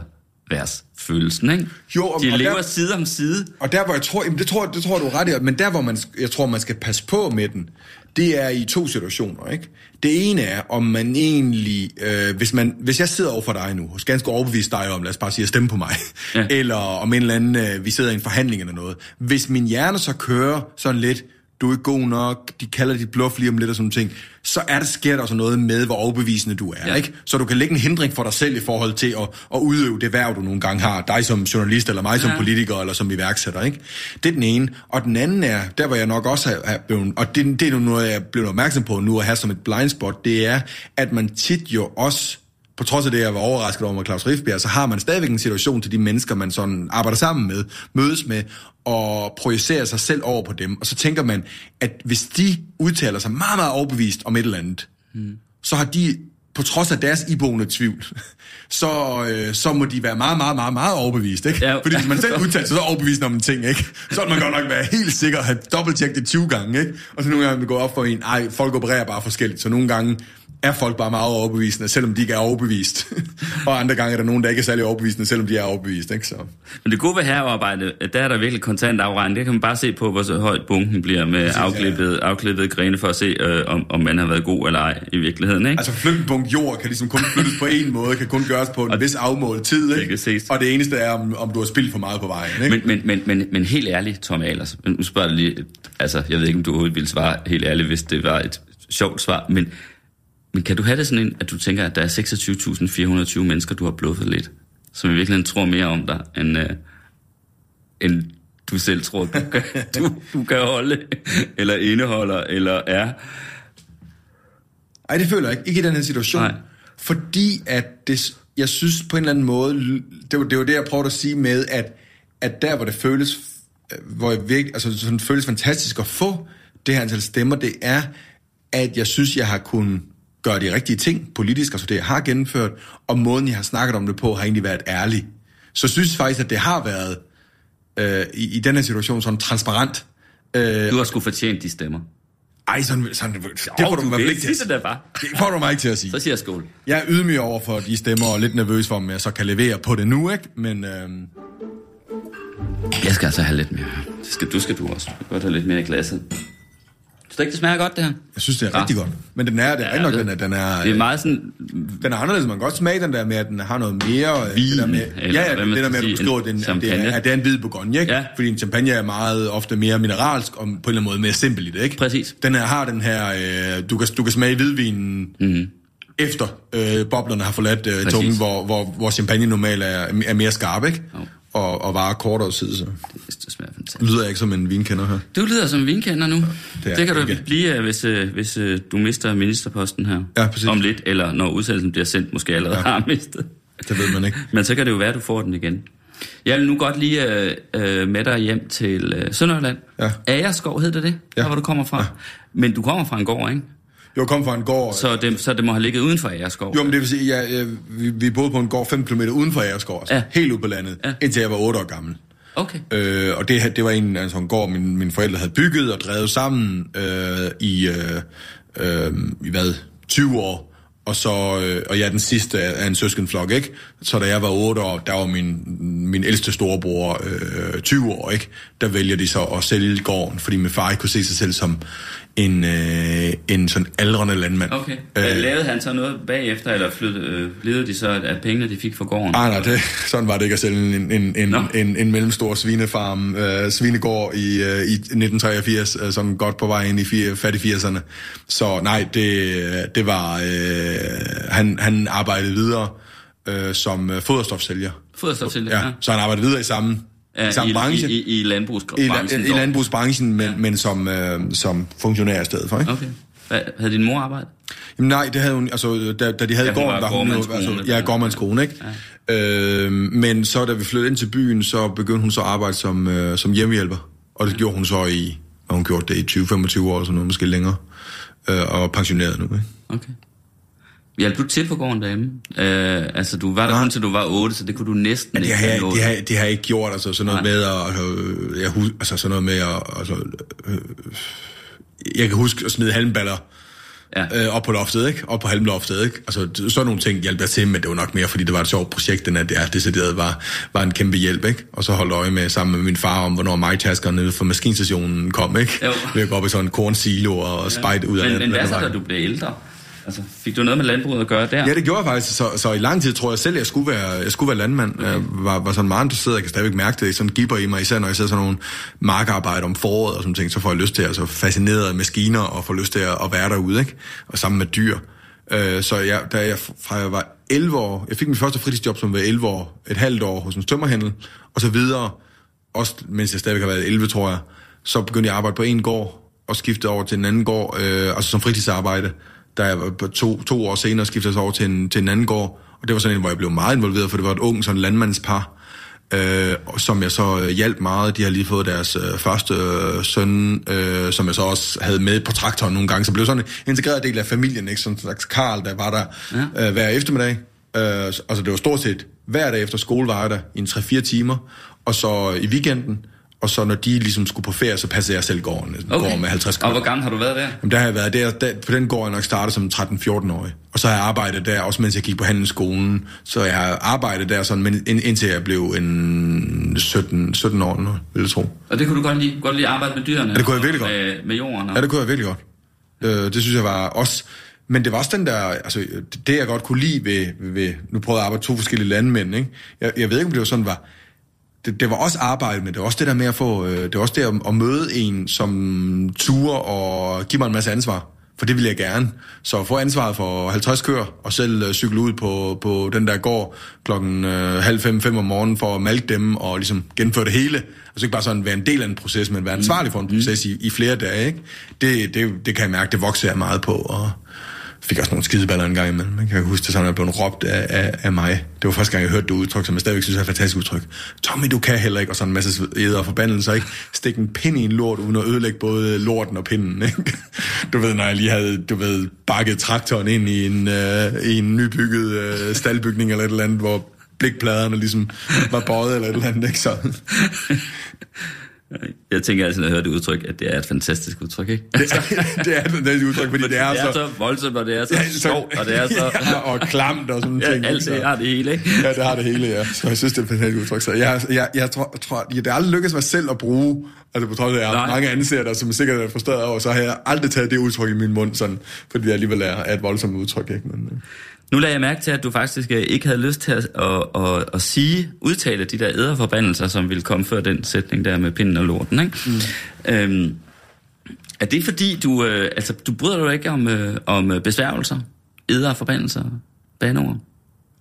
Speaker 1: følelsen, ikke?
Speaker 2: Jo, og,
Speaker 1: De
Speaker 2: og
Speaker 1: lever
Speaker 2: der,
Speaker 1: side om side.
Speaker 2: Og der, hvor jeg tror, jamen det tror, det tror du er ret i, men der, hvor man, jeg tror, man skal passe på med den, det er i to situationer, ikke? Det ene er, om man egentlig, øh, hvis, man, hvis jeg sidder over for dig nu, og skal ganske overbevise dig om, lad os bare sige, at stemme på mig,
Speaker 1: ja. <laughs>
Speaker 2: eller om en eller anden, øh, vi sidder i en forhandling eller noget. Hvis min hjerne så kører sådan lidt, du er ikke god nok, de kalder dit bluff lige om lidt og sådan ting, så er der, sker der også noget med, hvor overbevisende du er,
Speaker 1: Ja.
Speaker 2: ikke? Så du kan lægge en hindring for dig selv i forhold til at, at udøve det værv, du nogle gange har, dig som journalist, eller mig som
Speaker 1: Ja.
Speaker 2: politiker, eller som iværksætter, ikke? Det er den ene. Og den anden er, der hvor jeg nok også er, blevet, og det, det er nu noget, jeg er blevet opmærksom på nu at have som et blind spot, det er, at man tit jo også på trods af det, jeg var overrasket over med Claus Riffbjerg, så har man stadigvæk en situation til de mennesker, man sådan arbejder sammen med, mødes med, og projicerer sig selv over på dem. Og så tænker man, at hvis de udtaler sig meget, meget overbevist om et eller andet, mm. så har de, på trods af deres iboende tvivl, <laughs> så, øh, så må de være meget, meget, meget, meget overbevist, ikke?
Speaker 1: Ja.
Speaker 2: Fordi hvis man selv udtaler sig så overbevist om en ting, ikke? Så vil man godt nok være helt sikker at have dobbelttjekket det 20 gange, ikke? Og så nogle gange vil det gå op for en, ej, folk opererer bare forskelligt, så nogle gange er folk bare meget overbevisende, selvom de ikke er overbevist. <laughs> og andre gange er der nogen, der ikke er særlig overbevisende, selvom de er overbevist, ikke? Så.
Speaker 1: Men det gode ved herrearbejde, der er der virkelig kontant afregning. Det kan man bare se på, hvor så højt bunken bliver med afklippet, afklippet grene, for at se, øh, om, om man har været god eller ej i virkeligheden. Ikke?
Speaker 2: Altså flytte punkt jord kan ligesom kun flyttes på en måde, kan kun gøres på en vis afmålet tid,
Speaker 1: Det
Speaker 2: ikke?
Speaker 1: kan ses.
Speaker 2: Og det eneste er, om, om du har spildt for meget på vejen, ikke?
Speaker 1: Men, men, men, men, men helt ærligt, Tom Ahlers, nu spørger jeg lige, altså jeg ved ikke, om du overhovedet ville svare helt ærligt, hvis det var et sjovt svar, men, men kan du have det sådan en, at du tænker, at der er 26.420 mennesker, du har bluffet lidt, som i virkeligheden tror mere om dig, end, øh, end du selv tror, du kan, <laughs> du, du kan holde, eller indeholder, eller er.
Speaker 2: Ej, det føler jeg ikke. Ikke i den her situation.
Speaker 1: Nej.
Speaker 2: Fordi at det, jeg synes på en eller anden måde, det var det, var det jeg prøvede at sige med, at, at der hvor det føles, øh, hvor jeg virkelig, altså sådan føles fantastisk at få det her antal stemmer, det er, at jeg synes, jeg har kunnet gøre de rigtige ting politisk, altså det jeg har gennemført, og måden jeg har snakket om det på, har egentlig været ærlig. Så jeg synes faktisk, at det har været øh, i, i den her situation sådan transparent. Øh,
Speaker 1: Du har sgu fortjent de stemmer.
Speaker 2: ej, sådan, sådan, det får du,
Speaker 1: du
Speaker 2: mig ikke til at
Speaker 1: Sig det
Speaker 2: får du mig ikke til at sige.
Speaker 1: Så siger jeg skål.
Speaker 2: Jeg er ydmyg over for de stemmer, og lidt nervøs for, om jeg så kan levere på det nu, ikke? Men øhm,
Speaker 1: Jeg skal altså have lidt mere. Det skal, du skal du også. Du kan godt have lidt mere i glasset. Du ikke, det smager godt, det her?
Speaker 2: jeg synes, det er
Speaker 1: Ah.
Speaker 2: rigtig godt. Men den er, det er
Speaker 1: Ja,
Speaker 2: ja, nok,
Speaker 1: det-
Speaker 2: den er, den er,
Speaker 1: Det er meget sådan...
Speaker 2: den er anderledes. Man kan godt smage den der med, at den har noget mere... øh,
Speaker 1: Vin,
Speaker 2: det der med,
Speaker 1: eller
Speaker 2: ja, ja, det der med, at beskriver,
Speaker 1: en
Speaker 2: den, at det,
Speaker 1: champagne.
Speaker 2: er, at det er en hvid bourgogne, ikke?
Speaker 1: Ja.
Speaker 2: Fordi en champagne er meget ofte mere mineralsk, og på en eller anden måde mere simpel i det, ikke?
Speaker 1: Præcis.
Speaker 2: Den her har den her... Øh, du, kan, du kan smage hvidvinen... Mm. Efter øh, boblerne har forladt øh, tungen, hvor, hvor, hvor champagne normalt er, er mere skarp, ikke?
Speaker 1: Jo.
Speaker 2: Og, og varer kortere tid, så
Speaker 1: Det smager fantastisk.
Speaker 2: lyder jeg ikke som en vinkender her.
Speaker 1: Du lyder som en vinkender nu. Det,
Speaker 2: er
Speaker 1: det kan du
Speaker 2: ikke.
Speaker 1: blive, hvis, øh, hvis øh, du mister ministerposten her.
Speaker 2: Ja, præcis.
Speaker 1: Om lidt, eller når udsendelsen bliver sendt, måske allerede ja. har mistet.
Speaker 2: Det ved man ikke.
Speaker 1: Men så kan det jo være, at du får den igen. Jeg vil nu godt lige øh, øh, med dig hjem til øh, Sønderjylland.
Speaker 2: Ja.
Speaker 1: Agerskov hed det det,
Speaker 2: Ja.
Speaker 1: der hvor du kommer fra. Ja. Men du kommer fra en gård, ikke?
Speaker 2: Jeg kom fra en gård...
Speaker 1: Så det, så det må have ligget uden for Agerskov.
Speaker 2: Jo, men det vil sige, jeg, vi, vi boede på en gård 5 km uden for Agerskov, altså
Speaker 1: Ja.
Speaker 2: ja. helt ude på landet,
Speaker 1: Ja.
Speaker 2: ja. indtil jeg var 8 år gammel.
Speaker 1: Okay.
Speaker 2: Øh, og det, det var en, altså en gård, min, mine forældre havde bygget og drevet sammen øh, i, øh, øh, i hvad, 20 år. Og så, øh, og jeg er den sidste af en søskenflok, ikke? Så da jeg var 8 år, der var min, min ældste storebror øh, 20 år, ikke? Der vælger de så at sælge gården, fordi min far ikke kunne se sig selv som en, øh, en sådan aldrende landmand.
Speaker 1: Okay.
Speaker 2: Øh,
Speaker 1: lavede han så noget bagefter, eller flyttede, øh, levede de så af pengene, de fik fra gården?
Speaker 2: Nej, nej, det, sådan var det ikke at sælge en, en, en,
Speaker 1: Nå.
Speaker 2: en, en mellemstor svinefarm, øh, svinegård i, øh, i 1983, øh, sådan godt på vej ind i fire, fat i 80'erne. Så nej, det, det var, øh, han, han arbejdede videre øh, som øh, foderstofsælger.
Speaker 1: Foderstofsælger,
Speaker 2: Ja,
Speaker 1: ja.
Speaker 2: så han arbejdede videre i samme, i samme
Speaker 1: i,
Speaker 2: branche.
Speaker 1: I, i, i landbrugsbranchen.
Speaker 2: i, i landbrugsbranchen, men, ja. men som, øh, som funktionær i stedet for. Ikke?
Speaker 1: Okay. Hvad, havde din mor arbejdet?
Speaker 2: Jamen nej, det havde hun, altså da, da de havde
Speaker 1: Ja,
Speaker 2: gården,
Speaker 1: var
Speaker 2: var hun jo, altså, ja,
Speaker 1: ja.
Speaker 2: gårdmandskone, ikke? Ja. Øh, men så da vi flyttede ind til byen, så begyndte hun så at arbejde som, øh, som hjemmehjælper. Og det gjorde hun så i, og hun gjorde det i 20-25 år, eller sådan noget, måske længere. Øh, og pensioneret nu, ikke?
Speaker 1: Okay. Hjalp du til på gården derhjemme? Øh, altså, du var der kun til du var 8, så det kunne du næsten
Speaker 2: Ja, det,
Speaker 1: ikke
Speaker 2: har,
Speaker 1: nået.
Speaker 2: det, har, det har jeg ikke gjort, altså sådan noget
Speaker 1: Nej.
Speaker 2: med at, altså, jeg hus, altså sådan noget med at, altså, øh, jeg kan huske at smide halmballer
Speaker 1: Ja.
Speaker 2: øh, op på loftet, ikke? Op på halmloftet, ikke? Altså, sådan nogle ting hjalp jeg til, men det var nok mere, fordi det var et sjovt projekt, end at det er decideret var, var en kæmpe hjælp, ikke? Og så holdt øje med sammen med min far om, hvornår nede fra maskinstationen kom, ikke?
Speaker 1: Jo.
Speaker 2: Gå op i sådan en kornsilo og, spejde ud af
Speaker 1: Men, men hvad så, da du blev ældre? Altså, fik du noget med landbruget at gøre der?
Speaker 2: Ja, det gjorde jeg faktisk. Så, så i lang tid tror jeg selv, at jeg skulle være, jeg skulle være landmand. Okay. Jeg var, var sådan meget interesseret. Jeg kan stadigvæk mærke det. Sådan giver i mig, især når jeg ser sådan nogle markarbejde om foråret og sådan ting, så får jeg lyst til, altså fascineret af maskiner og får lyst til at, at være derude, ikke? Og sammen med dyr. Øh, så jeg, da jeg, fra jeg var 11 år, jeg fik min første fritidsjob som var 11 år, et halvt år hos en tømmerhandel, og så videre, også mens jeg stadigvæk har været 11, tror jeg, så begyndte jeg at arbejde på en gård, og skiftede over til en anden gård, øh, altså som fritidsarbejde. Da jeg to, to år senere skiftede jeg så over til en, til en anden gård, og det var sådan en, hvor jeg blev meget involveret, for det var et ung sådan landmandspar, øh, som jeg så øh, hjalp meget. De har lige fået deres øh, første øh, søn, øh, som jeg så også havde med på traktoren nogle gange, så blev sådan en integreret del af familien, ikke? Sådan en slags Karl, der var der ja. øh, hver eftermiddag. Øh, altså det var stort set hver dag efter skole var jeg der i en 3-4 timer, og så i weekenden, og så når de ligesom skulle på ferie, så passede jeg selv gården. En
Speaker 1: Okay.
Speaker 2: gård med 50
Speaker 1: Og hvor gammel har du været der?
Speaker 2: Jamen, der har jeg været der, der, på den gård jeg nok startet som 13-14-årig. Og så har jeg arbejdet der, også mens jeg gik på handelsskolen. Så jeg har arbejdet der sådan, men ind, indtil jeg blev en 17, 17 år nu, vil jeg tro.
Speaker 1: Og det kunne du godt lide, godt lide at arbejde med dyrene?
Speaker 2: det kunne jeg virkelig
Speaker 1: og med, med jorden? Og...
Speaker 2: Ja, det kunne jeg virkelig godt. Øh, det synes jeg var også... Men det var også den der, altså det jeg godt kunne lide ved, ved nu prøvede jeg at arbejde to forskellige landmænd, ikke? Jeg, jeg ved ikke, om det var sådan, var, det, det var også arbejde, men det var også det der med at få, øh, det var også det at, at møde en, som turer og give mig en masse ansvar. For det ville jeg gerne. Så få ansvaret for 50 køer, og selv øh, cykle ud på, på den der gård klokken øh, halv fem, fem om morgenen for at malke dem og ligesom gennemføre det hele. Altså ikke bare sådan være en del af en proces, men være ansvarlig for en proces i, i flere dage. Ikke? Det, det, det kan jeg mærke, det vokser jeg meget på. Og fik også nogle skideballer en gang imellem. Jeg kan huske det sådan, at jeg blev råbt af, af, af mig. Det var første gang, jeg hørte det udtryk, som jeg stadigvæk synes er et fantastisk udtryk. Tommy, du kan heller ikke, og sådan en masse æder og forbandelser, ikke? Stik en pind i en lort, uden at ødelægge både lorten og pinden, ikke? <laughs> Du ved, når jeg lige havde, du ved, bakket traktoren ind i en, øh, i en nybygget øh, staldbygning eller et eller andet, hvor blikpladerne ligesom var bøjet eller et eller andet, ikke? Så, <laughs>
Speaker 1: Jeg tænker altid, når jeg hører det udtryk, at det er et fantastisk udtryk, ikke?
Speaker 2: det, er, <laughs> det er et fantastisk udtryk, fordi det er,
Speaker 1: det er
Speaker 2: så...
Speaker 1: så voldsomt, og det er så sjovt, og det er så... <laughs>
Speaker 2: ja, og klamt og sådan
Speaker 1: Ja,
Speaker 2: ting.
Speaker 1: alt
Speaker 2: så-
Speaker 1: det har det hele, ikke?
Speaker 2: Ja, det har det hele, ja. Så jeg synes, det er et fantastisk udtryk. Så jeg, jeg, jeg tror, tror ja, det er aldrig lykkedes mig selv at bruge, altså på trods af, at jeg mange ansatte, der som sikkert er frustreret over, så har jeg aldrig taget det udtryk i min mund, sådan, fordi det alligevel er, er et voldsomt udtryk. Ikke? Men, øh,
Speaker 1: Nu lagde jeg mærke til, at du faktisk øh, ikke havde lyst til at, at, at, at sige, udtale de der æderforbandelser, som ville komme før den sætning der med pinden og lorten, ikke? Mm. Øhm, er det fordi, du, øh, altså, du bryder dig ikke om, øh, om øh, besværgelser, æderforbandelser, banord?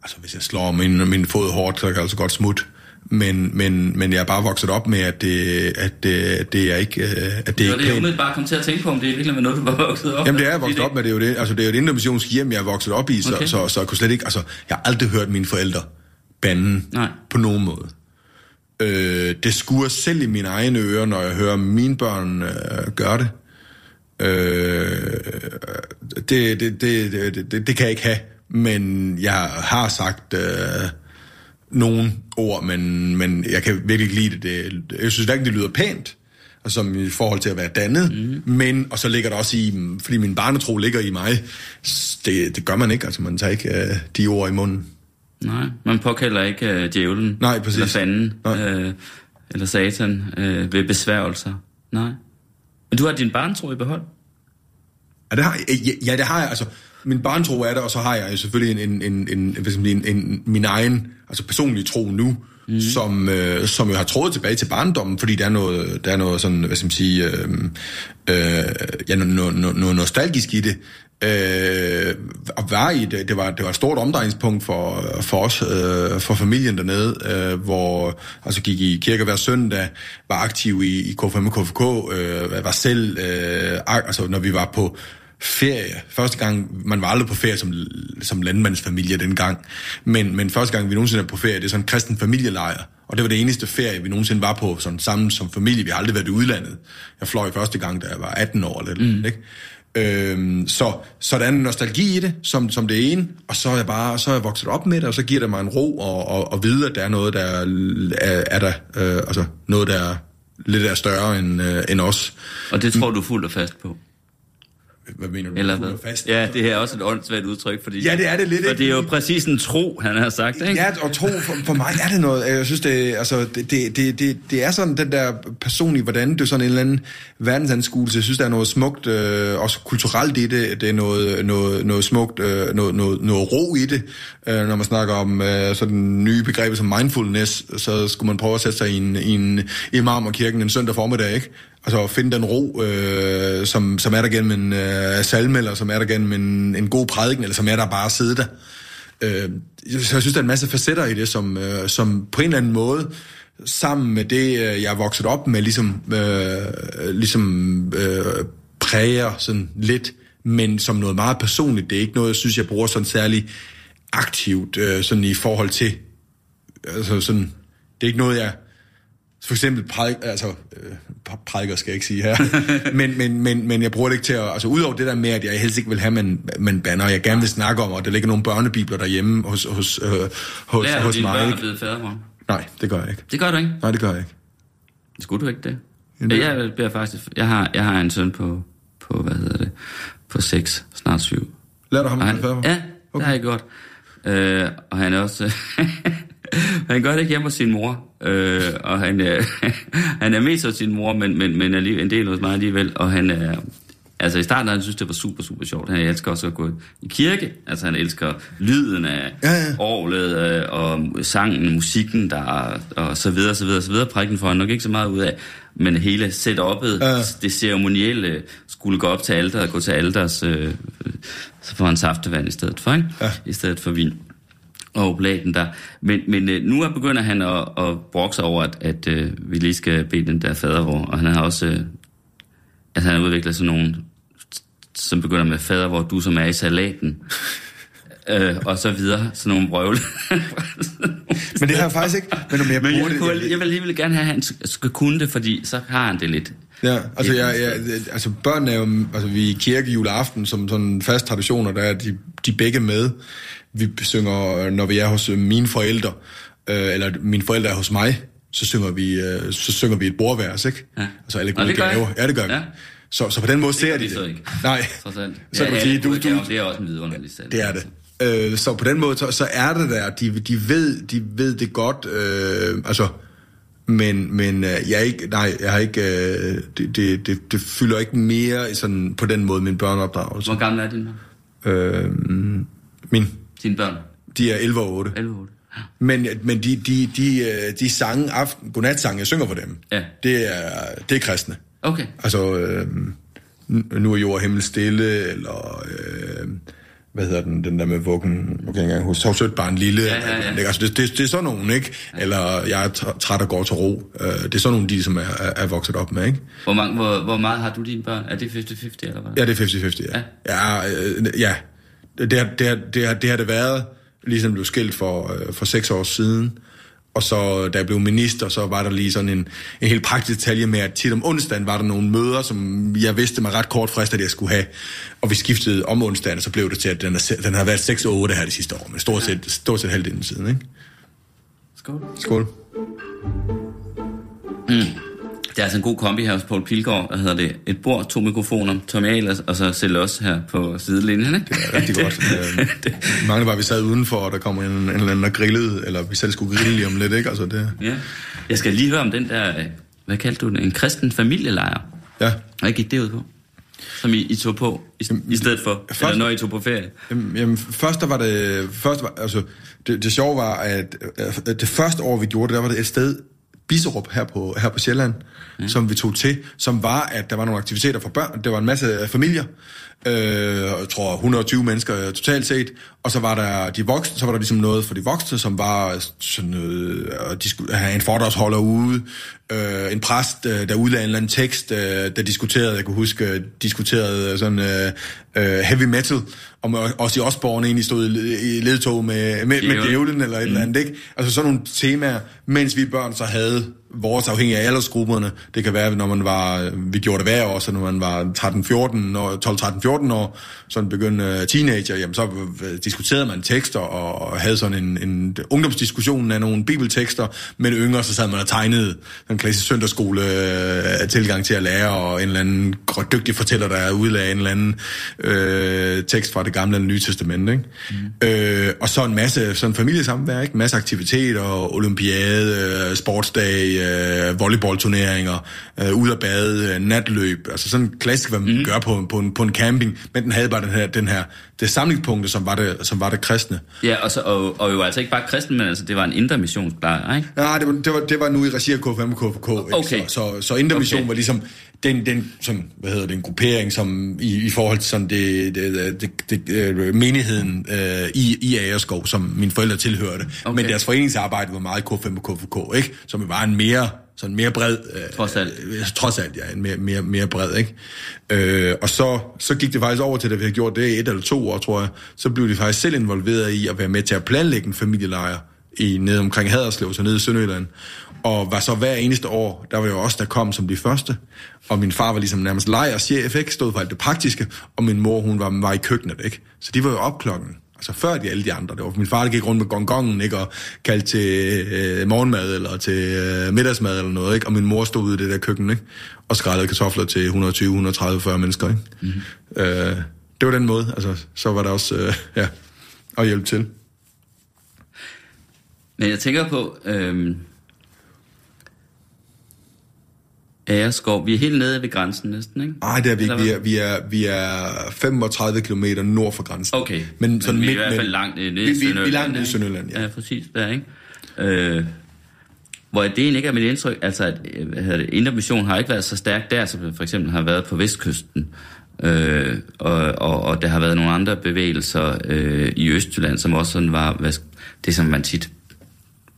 Speaker 2: altså, hvis jeg slår min, min fod hårdt, så kan jeg altså godt smutte. Men, men, men jeg er bare vokset op med, at det, at det, at det er ikke, øh, at det
Speaker 1: Det
Speaker 2: er
Speaker 1: var det, jeg umiddelbart kom til at tænke på, om det virkelig var noget, du var vokset op
Speaker 2: Jamen det er jeg
Speaker 1: med.
Speaker 2: vokset op med, det er jo det. Altså det er jo et intermissionsk hjem, jeg er vokset op i, så,
Speaker 1: Okay.
Speaker 2: okay. så, så jeg kunne slet ikke, altså jeg har aldrig hørt mine forældre bande
Speaker 1: Nej.
Speaker 2: på nogen måde. Øh, det skuer selv i mine egne ører, når jeg hører mine børn øh, gøre det. Øh, det, det, det, det, det, det, kan jeg ikke have, men jeg har sagt øh, nogle ord, men, men jeg kan virkelig ikke lide det. det jeg synes hverken, det lyder pænt, og som i forhold til at være dannet, mm. men, og så ligger der også i, fordi min barnetro ligger i mig, det, det gør man ikke, altså man tager ikke øh, de ord i munden.
Speaker 1: Nej, man påkalder ikke øh, djævlen.
Speaker 2: Nej, præcis.
Speaker 1: Eller fanden.
Speaker 2: Nej.
Speaker 1: Øh, eller satan øh, ved besværgelser. Nej. Men du har din barntro i behold?
Speaker 2: Ja, det har, jeg- ja, ja, det har jeg. Altså, min barntro er der, og så har jeg jo selvfølgelig en, en, en, en, sige, en, en, min egen altså personlige tro nu, mm. som, øh, som jo har trådet tilbage til barndommen, fordi der er noget, der er noget sådan, hvad skal man sige, øh, øh, ja, noget, noget, noget nostalgisk i det. Øh, at være i det, det var, det var et stort omdrejningspunkt for, for os, øh, for familien dernede, øh, hvor altså gik i kirke hver søndag, var aktiv i, i KFM og KFK, øh, var selv, øh, altså når vi var på ferie. Første gang, man var aldrig på ferie som, som landmandsfamilie dengang, men, men første gang, vi nogensinde er på ferie, det er sådan en kristen familielejr, og det var det eneste ferie, vi nogensinde var på sådan sammen som familie. Vi har aldrig været i udlandet. Jeg fløj første gang, da jeg var 18 år eller mm. ikke? Øhm, så, så der er en nostalgi i det, som, som det ene, og så er jeg bare så er jeg vokset op med det, og så giver det mig en ro og, og, og vide, at der er noget, der er, er, er der, øh, altså noget, der er lidt er større end, øh, end os.
Speaker 1: Og det tror du fuldt og fast på?
Speaker 2: Hvad mener du?
Speaker 1: Eller hvad?
Speaker 2: og Fast?
Speaker 1: Ja, det her er også et åndssvagt udtryk, fordi...
Speaker 2: Ja, det er det lidt,
Speaker 1: For
Speaker 2: ikke?
Speaker 1: det er jo præcis en tro, han har sagt, ikke?
Speaker 2: Ja, og tro, for, for mig er det noget, jeg synes, det, altså, det, det, det, det, er sådan den der personlige, hvordan det er sådan en eller anden verdensanskuelse. Jeg synes, der er noget smukt, øh, også kulturelt i det. Det er noget, noget, noget smukt, øh, noget, noget, noget ro i det. Øh, når man snakker om øh, sådan nye begreber som mindfulness, så skulle man prøve at sætte sig i en, i en i marmorkirken en søndag formiddag, ikke? Altså at finde den ro, øh, som, som er der gennem en øh, salme, eller som er der gennem en, en god prædiken, eller som er der bare at sidde der. Øh, så jeg synes, der er en masse facetter i det, som, øh, som på en eller anden måde, sammen med det, øh, jeg er vokset op med, ligesom, øh, ligesom øh, præger sådan lidt, men som noget meget personligt. Det er ikke noget, jeg synes, jeg bruger sådan særlig aktivt, øh, sådan i forhold til, altså sådan, det er ikke noget, jeg for eksempel prædik, altså, øh, præ- prædiker skal jeg ikke sige her, <laughs> men, men, men, men jeg bruger det ikke til at, altså udover det der med, at jeg helst ikke vil have, man, man banner, og jeg gerne vil snakke om, og der ligger nogle børnebibler derhjemme hos, hos, øh, hos,
Speaker 1: Lærer du
Speaker 2: hos
Speaker 1: dine
Speaker 2: mig. Ikke?
Speaker 1: blive fadermor?
Speaker 2: Nej, det gør jeg ikke.
Speaker 1: Det gør du ikke.
Speaker 2: Nej, det gør jeg ikke.
Speaker 1: Skulle du ikke det?
Speaker 2: Jamen,
Speaker 1: Ja, jeg bliver faktisk... Jeg har, jeg har en søn på, på, hvad hedder det, på 6, snart 7.
Speaker 2: Lad du ham at
Speaker 1: ja, det har jeg gjort. Øh, og han er også... <laughs> <laughs> han gør det ikke hjemme hos sin mor. Øh, og han, øh, <laughs> han er mest hos sin mor, men, men, men alligevel, en del hos mig alligevel. Og han er... Altså i starten, han synes det var super, super sjovt. Han elsker også at gå i kirke. Altså han elsker lyden af
Speaker 2: Ja, ja.
Speaker 1: orglet øh, og sangen, musikken, der og så videre, så videre, så videre. Prækken får han nok ikke så meget ud af. Men hele setup'et,
Speaker 2: Ja.
Speaker 1: det ceremonielle, skulle gå op til alter og gå til alters, øh, så får han saftevand i stedet for, ikke?
Speaker 2: Ja.
Speaker 1: I stedet for vin og oblaten der. Men, men øh, nu er begynder han at, at brokke sig over, at, at øh, vi lige skal bede den der fadervor. Og han har også... Øh, altså han har udviklet sådan nogle, som begynder med fadervor, du som er i salaten. <laughs> øh, og så videre. Sådan nogle brøvle. <laughs>
Speaker 2: Men det har jeg faktisk ikke. Men om jeg
Speaker 1: Men jeg, kunne,
Speaker 2: det...
Speaker 1: jeg vil alligevel gerne have, at han skal kunne det, fordi så har han det lidt.
Speaker 2: Ja, altså, jeg, jeg, altså børnene er jo, altså vi er i kirke juleaften som sådan en fast tradition, og der er de, de begge med. Vi synger, når vi er hos øh, mine forældre, øh, eller mine forældre er hos mig, så synger vi, øh, så synger vi et bordvers, ikke?
Speaker 1: Ja.
Speaker 2: Altså alle gode
Speaker 1: det
Speaker 2: gaver. Ja, det gør vi.
Speaker 1: Ja.
Speaker 2: Så, så på den måde ser
Speaker 1: gør
Speaker 2: de det.
Speaker 1: så ikke.
Speaker 2: Nej, så kan
Speaker 1: Ja,
Speaker 2: du sige, du, du,
Speaker 1: Det er også en vidunderlig sand.
Speaker 2: det er det. Øh, så på den måde, så, så er det der. De, de, ved, de ved det godt. Øh, altså, men, men øh, jeg er ikke, nej, jeg har ikke, øh, det, det, det, det fylder ikke mere sådan, på den måde min børneopdragelse.
Speaker 1: Hvor gammel er dine børn?
Speaker 2: Øh, min,
Speaker 1: Dine børn?
Speaker 2: de er 11 og 8.
Speaker 1: 11 8.
Speaker 2: Men, men de, de, de, de sange, aften, godnatsange, jeg synger for dem,
Speaker 1: Ja.
Speaker 2: det, er, det er kristne.
Speaker 1: Okay.
Speaker 2: Altså, øh, nu er jord og himmel stille, eller øh, hvad hedder den, den der med vuggen, nu kan jeg ikke engang huske, sødt barn lille,
Speaker 1: Ja, ja, ja.
Speaker 2: Ikke? Altså, det, det, det er sådan nogen, ikke? Eller jeg er tr- træt og går til ro. Øh, det er sådan nogle, de som er, er, er vokset op med, ikke?
Speaker 1: Hvor, mange, hvor, hvor meget har du dine børn? Er det 50-50 eller hvad?
Speaker 2: Ja, det er 50-50, ja. Ja, øh, ja. Det, har, det, har, det, har, det har det været, ligesom blev skilt for, øh, for seks år siden. Og så, da jeg blev minister, så var der lige sådan en, en helt praktisk detalje med, at tit om onsdagen var der nogle møder, som jeg vidste mig ret kort frist, at jeg skulle have. Og vi skiftede om onsdagen, og så blev det til, at den, er, den har været 6 og 8 her de sidste år, men stort set, stort set halvdelen siden, ikke?
Speaker 1: Skål.
Speaker 2: Skål.
Speaker 1: Det er altså en god kombi her hos Paul Pilgaard. Hvad hedder det? Et bord, to mikrofoner, Tommy Ahlers, og så selv os her på sidelinjen, ikke?
Speaker 2: Det er rigtig godt. <laughs> Øh, Mange var, at vi sad udenfor, og der kom en, en eller anden og grillede, eller vi selv skulle grille lige om lidt, ikke? Altså, det,
Speaker 1: Ja. Jeg skal lige høre om den der, øh, hvad kaldte du den? En kristen familielejr.
Speaker 2: ja.
Speaker 1: Hvad gik det ud på? Som I, I tog på, i, i stedet for,
Speaker 2: Først-
Speaker 1: eller når I tog på ferie?
Speaker 2: Jamen, jamen, først der var det, først var, altså, det, det sjove var, at øh, det første år, vi gjorde det, der var det et sted, Biserup her på, her på Sjælland, mm. som vi tog til, som var, at der var nogle aktiviteter for børn. Der var en masse familier, øh, jeg tror 120 mennesker totalt set, og så var der de voksne, så var der ligesom noget for de voksne, som var sådan noget, øh, de skulle have en foredragsholder ude, øh, en præst, øh, der udlagde en eller anden tekst, øh, der diskuterede, jeg kunne huske, øh, diskuterede sådan øh, øh, heavy metal, og med, også i Osborne egentlig stod i, ledtog med, med, med
Speaker 1: djævlen
Speaker 2: eller et mm. eller andet, ikke? Altså sådan nogle temaer, mens vi børn så havde vores afhængig af aldersgrupperne. Det kan være, når man var, vi gjorde det hver år, så når man var 13-14 år, 12-13-14 år, sådan begyndte teenager, jamen så diskuterede man tekster og havde sådan en, en ungdomsdiskussion af nogle bibeltekster, men yngre, så sad man og tegnede en klassisk søndagsskole øh, tilgang til at lære, og en eller anden dygtig fortæller, der udlagde en eller anden øh, tekst fra det gamle eller nye testament, ikke? Mm. Øh, og så en masse sådan familiesamvær, ikke? Masse aktiviteter, olympiade, øh, sportsdag, øh, volleyballturneringer, øh, ud at bade, øh, natløb, altså sådan klassisk, hvad man mm. gør på, på, en, på en camping, men den havde bare den her, den her det samlingspunktet, som var det, som var det kristne.
Speaker 1: Ja, og, så, og, og jo altså ikke bare kristen, men altså det var en intermissionsplejer, ikke?
Speaker 2: Nej, det var, det var, det var nu i regi af KFM og KFK,
Speaker 1: okay.
Speaker 2: så, så, så intermission okay. var ligesom den, den sådan, hvad hedder det, en gruppering, som i, i forhold til sådan det, det, det, det, det menigheden øh, i, i Agerskov, som mine forældre tilhørte. Okay. Men deres foreningsarbejde var meget KFM og KFK, ikke? Som var en mere sådan mere bred.
Speaker 1: Øh, trods alt.
Speaker 2: Øh, trods alt, ja. En mere, mere, mere bred, ikke? Øh, og så, så gik det faktisk over til, da vi havde gjort det et eller to år, tror jeg, så blev de faktisk selv involveret i at være med til at planlægge en familielejr i, nede omkring Haderslev, så nede i Sønderjylland. Og var så hver eneste år, der var jo også der kom som de første. Og min far var ligesom nærmest lejerchef, ikke? Stod for alt det praktiske. Og min mor, hun var, var i køkkenet, ikke? Så de var jo op klokken Altså før de alle de andre. Det var min far, der gik rundt med gongongen, ikke? Og kaldte til øh, morgenmad eller til øh, middagsmad eller noget, ikke? Og min mor stod ude i det der køkken, ikke? Og skrællede kartofler til 120, 130, 40 mennesker, ikke? Mm-hmm. Øh, det var den måde. Altså, så var der også, øh, ja, at hjælpe til.
Speaker 1: Men jeg tænker på, øh, Æreskov. Vi er helt nede ved grænsen næsten, ikke?
Speaker 2: Nej, det er vi ikke. Vi er, vi er, vi er 35 km nord for grænsen.
Speaker 1: Okay, men, sådan men vi er midt, i hvert fald langt nede i Sønderjylland.
Speaker 2: Vi, er langt nede i Sønderjylland,
Speaker 1: ja. Ja, præcis, der, ikke? Øh, hvor det egentlig ikke er mit indtryk, altså at øh, hvad det, intermission har ikke været så stærk der, som for eksempel har været på Vestkysten. Øh, og, og, og der har været nogle andre bevægelser øh, i Østjylland, som også sådan var, hvad, det som man tit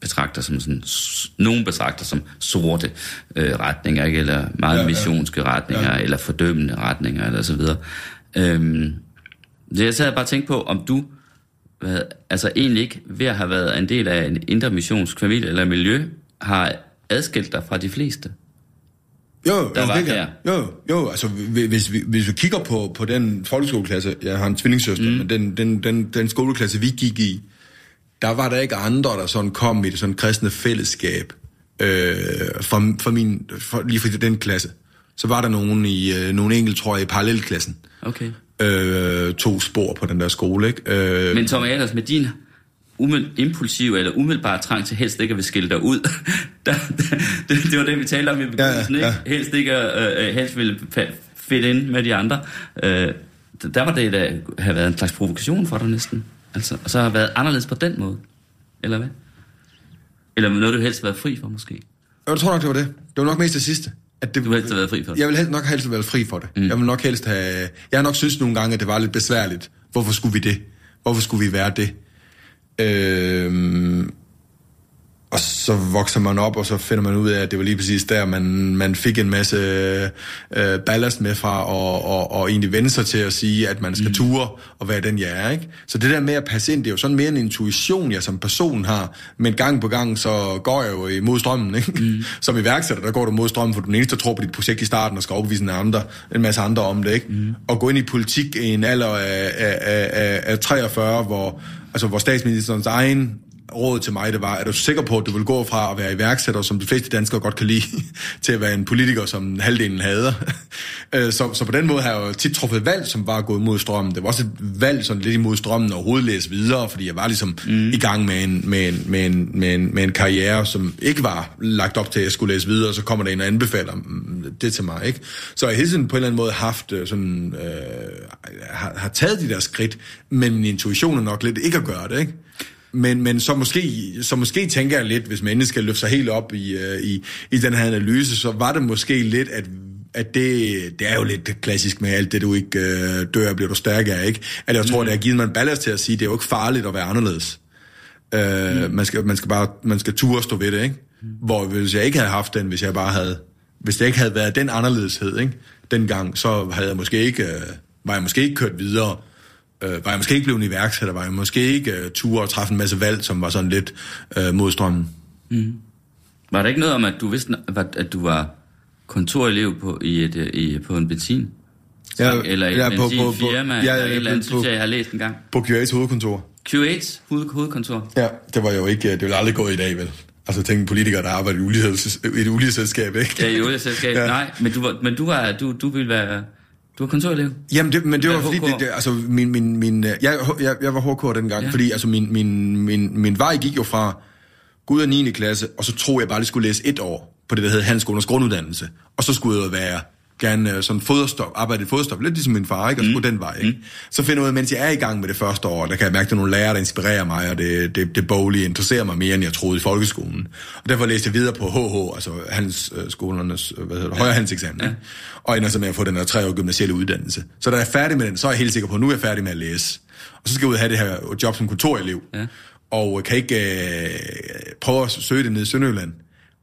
Speaker 1: betragter som sådan, nogen betragter som sorte øh, retninger, ikke? eller meget ja, missionske retninger, ja. eller fordømmende retninger, eller så videre. Øhm, så jeg sad bare tænkte på, om du hvad, altså egentlig ikke ved at have været en del af en intermissionsk familie eller miljø, har adskilt dig fra de fleste?
Speaker 2: Jo, der jo, var det her. jo, jo, altså hvis vi, hvis vi kigger på, på den folkeskoleklasse, jeg har en tvillingssøster, mm. men den, den, den, den skoleklasse, vi gik i, der var der ikke andre, der sådan kom i det sådan kristne fællesskab øh, for, for min, for, lige for den klasse. Så var der nogen i, øh, nogle enkelt, tror jeg, i parallelklassen.
Speaker 1: Okay.
Speaker 2: Øh, to spor på den der skole, ikke? Øh,
Speaker 1: Men Tom Aders, med din umiddel, impulsiv eller umiddelbare trang til helst ikke at vil skille dig ud. <laughs> der, der, det, det var det, vi talte om i begyndelsen, ja, ja. ikke? Helst ikke at øh, helst ville fedt ind med de andre. Øh, der var det, der have været en slags provokation for dig næsten. Altså, og så har været anderledes på den måde? Eller hvad? Eller noget, du helst har været fri for, måske?
Speaker 2: Jeg tror nok, det var det. Det var nok mest det sidste.
Speaker 1: At det, du helst have været fri for det?
Speaker 2: Jeg vil helst nok helst have været fri for det. Mm. Jeg vil nok helst have... Jeg har nok synes nogle gange, at det var lidt besværligt. Hvorfor skulle vi det? Hvorfor skulle vi være det? Øh, og så vokser man op, og så finder man ud af, at det var lige præcis der, man, man fik en masse øh, ballast med fra, og, og, og egentlig vende sig til at sige, at man skal mm. ture og være den, jeg er. Ikke? Så det der med at passe ind, det er jo sådan mere en intuition, jeg som person har, men gang på gang, så går jeg jo imod strømmen. Ikke? Mm. <laughs> Som iværksætter, der går du mod strømmen, for du den eneste, der tror på dit projekt i starten, og skal overbevise en, andre, en masse andre om det. Ikke? Mm. Og gå ind i politik i en alder af, af, af, af 43, hvor, altså, hvor statsministerens egen råd til mig, det var, er du sikker på, at du vil gå fra at være iværksætter, som de fleste danskere godt kan lide, <laughs> til at være en politiker, som halvdelen hader. <laughs> Øh, så, så på den måde har jeg jo tit truffet valg, som var gået mod strømmen. Det var også et valg sådan lidt imod strømmen og overhovedet læse videre, fordi jeg var ligesom mm. i gang med en, med, en, med, en, med, en, med en karriere, som ikke var lagt op til, at jeg skulle læse videre, og så kommer der en og anbefaler det til mig. Ikke? Så jeg har hele tiden på en eller anden måde haft øh, sådan, øh, har, har taget de der skridt, men min intuition er nok lidt ikke at gøre det, ikke? Men, men så, måske, så måske tænker jeg lidt, hvis mennesker skal løfte sig helt op i, uh, i, i den her analyse, så var det måske lidt, at at det, det er jo lidt klassisk med alt det, du ikke uh, dør, bliver du stærk af, ikke? At jeg tror, mm. det har givet mig en ballast til at sige, det er jo ikke farligt at være anderledes. Uh, mm. man, skal, man skal bare man skal turde stå ved det, ikke? Mm. Hvor hvis jeg ikke havde haft den, hvis jeg bare havde, hvis det ikke havde været den anderledeshed, ikke? Dengang, så havde jeg måske ikke, uh, var jeg måske ikke kørt videre øh, var jeg måske ikke blevet iværksætter, var jeg måske ikke øh, tur og træffe en masse valg, som var sådan lidt øh, modstrømmen. Mm.
Speaker 1: Var der ikke noget om, at du vidste, at du var kontorelev på, i et, øh, i, på en benzin?
Speaker 2: Ja,
Speaker 1: eller et
Speaker 2: ja, på- på-
Speaker 1: benzinfirma,
Speaker 2: ja,
Speaker 1: eller et eller andet,
Speaker 2: på-
Speaker 1: synes jeg, jeg har læst en gang.
Speaker 2: På QA's hovedkontor.
Speaker 1: Q8's hoved, hovedkontor.
Speaker 2: Ja, det var jo ikke, det ville aldrig gå i dag, vel? Altså, tænk en politiker, der arbejder i et ulighedsselskab, ulighedsselskab, ikke?
Speaker 1: Ja, i olieselskab.
Speaker 2: Ja.
Speaker 1: ja. Nej, men du, var, men du, var, du, du ville være... Du var kontorelev.
Speaker 2: Jamen, det, men det var fordi, det, det, altså, min, min, min, øh, jeg, jeg, jeg var HK dengang, ja. Fordi altså, min, min, min, min vej gik jo fra gå ud af 9. klasse, og så troede jeg bare, at jeg skulle læse et år på det, der hed Handelsskolens grunduddannelse. Og så skulle jeg være gerne øh, sådan foderstop, arbejde i foderstop, lidt ligesom min far, ikke? Og så gå den vej, ikke? Så finder jeg ud af, mens jeg er i gang med det første år, der kan jeg mærke, at der er nogle lærere, der inspirerer mig, og det, det, det boglige interesserer mig mere, end jeg troede i folkeskolen. Og derfor læste jeg videre på HH, altså handelsskolernes, øh, hvad hedder det, højere handelseksamen, ikke? Og ender så med at få den her tre år gymnasielle uddannelse. Så da jeg er færdig med den, så er jeg helt sikker på, at nu er jeg færdig med at læse. Og så skal jeg ud og have det her job som kontorelev.
Speaker 1: Ja.
Speaker 2: Og kan ikke øh, prøve at søge det nede i Sønderjylland.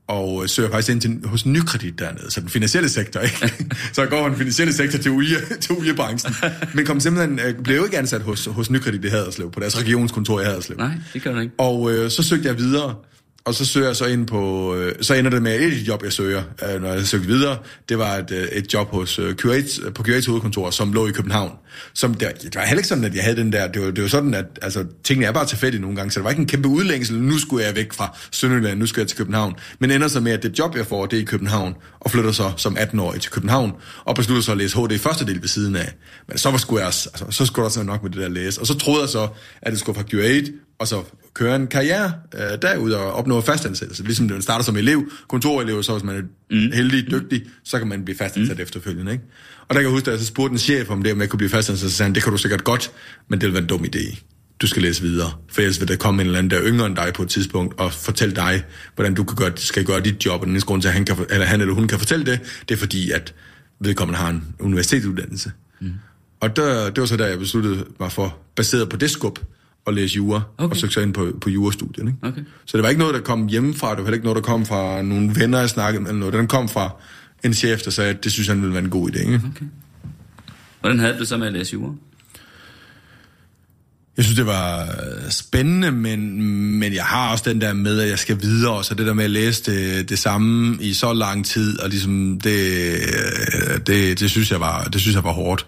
Speaker 2: Og øh, søger faktisk ind til, hos Nykredit dernede, så den finansielle sektor, ikke? <laughs> så går den finansielle sektor til, olie, <laughs> til oliebranchen. Men kom simpelthen, øh, blev ikke ansat hos, hos Nykredit i Haderslev, på deres regionskontor i Haderslev.
Speaker 1: Nej, det kan du ikke.
Speaker 2: Og øh, så søgte jeg videre, og så søger jeg så ind på, øh, så ender det med et job, jeg søger, øh, når jeg søgte videre, det var et, øh, et job hos øh, Q8, på Curates hovedkontor, som lå i København. Som det, det var heller ikke sådan, at jeg havde den der, det var, det var sådan, at altså, tingene er bare tilfældige nogle gange, så det var ikke en kæmpe udlængsel, nu skulle jeg væk fra Sønderjylland, nu skal jeg til København. Men ender så med, at det job, jeg får, det er i København, og flytter så som 18-årig til København, og beslutter så at læse HD i første del ved siden af. Men så var skulle jeg, altså, så skulle der så nok med det der læse. Og så troede jeg så, at det skulle fra Curate og så køre en karriere øh, derud og opnå fastansættelse. Ligesom den starter som elev, kontorelev, så hvis man er mm. heldig, dygtig, så kan man blive fastansat mm. efterfølgende. Ikke? Og der kan jeg huske, at jeg så spurgte en chef om det, om jeg kunne blive fastansat, så sagde han, det kan du sikkert godt, men det vil være en dum idé. Du skal læse videre, for ellers vil der komme en eller anden, der er yngre end dig på et tidspunkt, og fortælle dig, hvordan du kan gøre, skal gøre dit job, og den eneste grund til, at han, kan, eller han eller hun kan fortælle det, det er fordi, at vedkommende har en universitetsuddannelse. Mm. Og der, det var så der, jeg besluttede mig for, baseret på det skub, at læse jura, okay. og søgte sig ind på, på jurastudiet. Ikke?
Speaker 1: Okay.
Speaker 2: Så det var ikke noget, der kom hjemmefra, det var heller ikke noget, der kom fra nogle venner, jeg snakkede med, eller noget. Den kom fra en chef, der sagde, at det synes han ville være en god idé. Ikke?
Speaker 1: Okay. Hvordan havde du så med at læse jura?
Speaker 2: Jeg synes, det var spændende, men, men jeg har også den der med, at jeg skal videre, så det der med at læse det, det samme i så lang tid, og ligesom det, det, det, synes jeg var, det synes jeg var hårdt.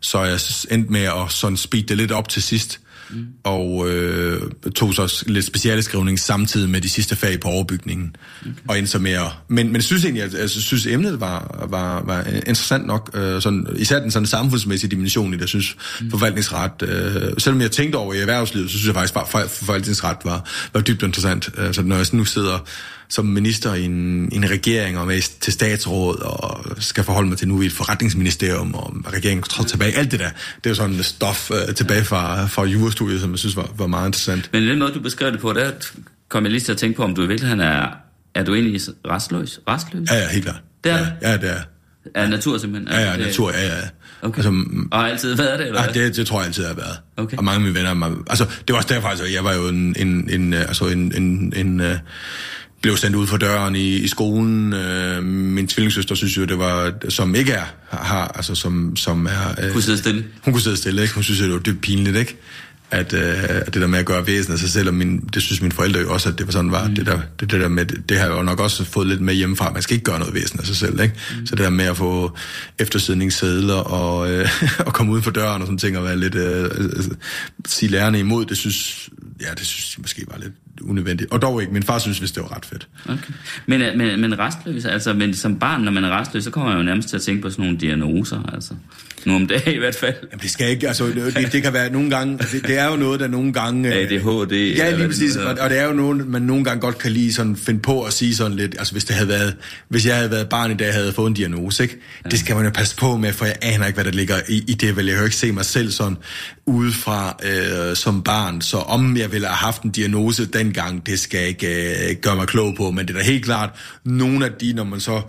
Speaker 2: Så jeg endte med at sådan speede det lidt op til sidst, mm. og øh, tog så lidt specialeskrivning samtidig med de sidste fag på overbygningen, okay. og endte så med at... Men, men jeg synes egentlig, at jeg synes, emnet var, var, var interessant nok, øh, sådan, især den sådan samfundsmæssige dimension i det, synes, mm. forvaltningsret... Øh, selvom jeg tænkte over i erhvervslivet, så synes jeg faktisk, at forvaltningsret var, var dybt interessant. Øh, så når jeg nu sidder som minister i en, en regering og med til statsråd og skal forholde mig til nu i et forretningsministerium og regeringen trådte tilbage. Alt det der, det er jo sådan stof øh, tilbage fra, fra jurastudiet, som jeg synes var, var meget interessant.
Speaker 1: Men den måde, du beskrev det på, der kom jeg lige til at tænke på, om du i virkeligheden er... Er du egentlig restløs? Restløs?
Speaker 2: Ja, ja, helt klart.
Speaker 1: Det er
Speaker 2: ja, ja, det er.
Speaker 1: Er natur simpelthen?
Speaker 2: Ja, ja,
Speaker 1: det-
Speaker 2: natur, ja, ja.
Speaker 1: Okay.
Speaker 2: Altså,
Speaker 1: Og altid været det, eller hvad?
Speaker 2: det, det tror jeg altid har været.
Speaker 1: Okay.
Speaker 2: Og mange af mine venner... Altså, det var også derfor, altså, jeg var jo en... en, en øh, altså, en, en, en øh, blev sendt ud for døren i, i skolen. Øh, min tvillingssøster synes jo, det var... Som ikke er... Har, altså, som, som er... Øh,
Speaker 1: Kunne sidde stille.
Speaker 2: hun kunne sidde stille, ikke? Hun synes, det var dybt pinligt, ikke? At, øh, at det der med at gøre væsen af sig selv, og min, det synes mine forældre jo også, at det var sådan var. Mm. Det, der, det, det der med, det har jeg jo nok også fået lidt med hjemmefra. Man skal ikke gøre noget væsen af sig selv, ikke? Mm. Så det der med at få eftersidningssedler og, øh, <laughs> og komme ud for døren og sådan ting, og være lidt, øh, øh, sige lærerne imod, det synes, ja, det synes jeg måske var lidt unødvendigt. Og dog ikke. Min far synes, hvis det var ret fedt.
Speaker 1: Okay. Men, øh, men, men restløs, altså men som barn, når man er restløs, så kommer man jo nærmest til at tænke på sådan nogle diagnoser, altså. Nu om dagen i hvert fald.
Speaker 2: Jamen, det skal ikke, altså, det, det kan være nogle gange, det, det er jo noget, der nogle gange... øh,
Speaker 1: ADHD.
Speaker 2: Ja, lige præcis. Og, og det er jo noget, man nogle gange godt kan lige sådan finde på at sige sådan lidt, altså hvis det havde været, hvis jeg havde været barn i dag, havde fået en diagnose, ikke? Ja. Det skal man jo passe på med, for jeg aner ikke, hvad der ligger i, i det, vel jeg jo ikke se mig selv sådan udefra øh, som barn, så om jeg ville have haft en diagnose dengang, det skal jeg ikke øh, gøre mig klog på, men det er da helt klart, nogle af de, når man så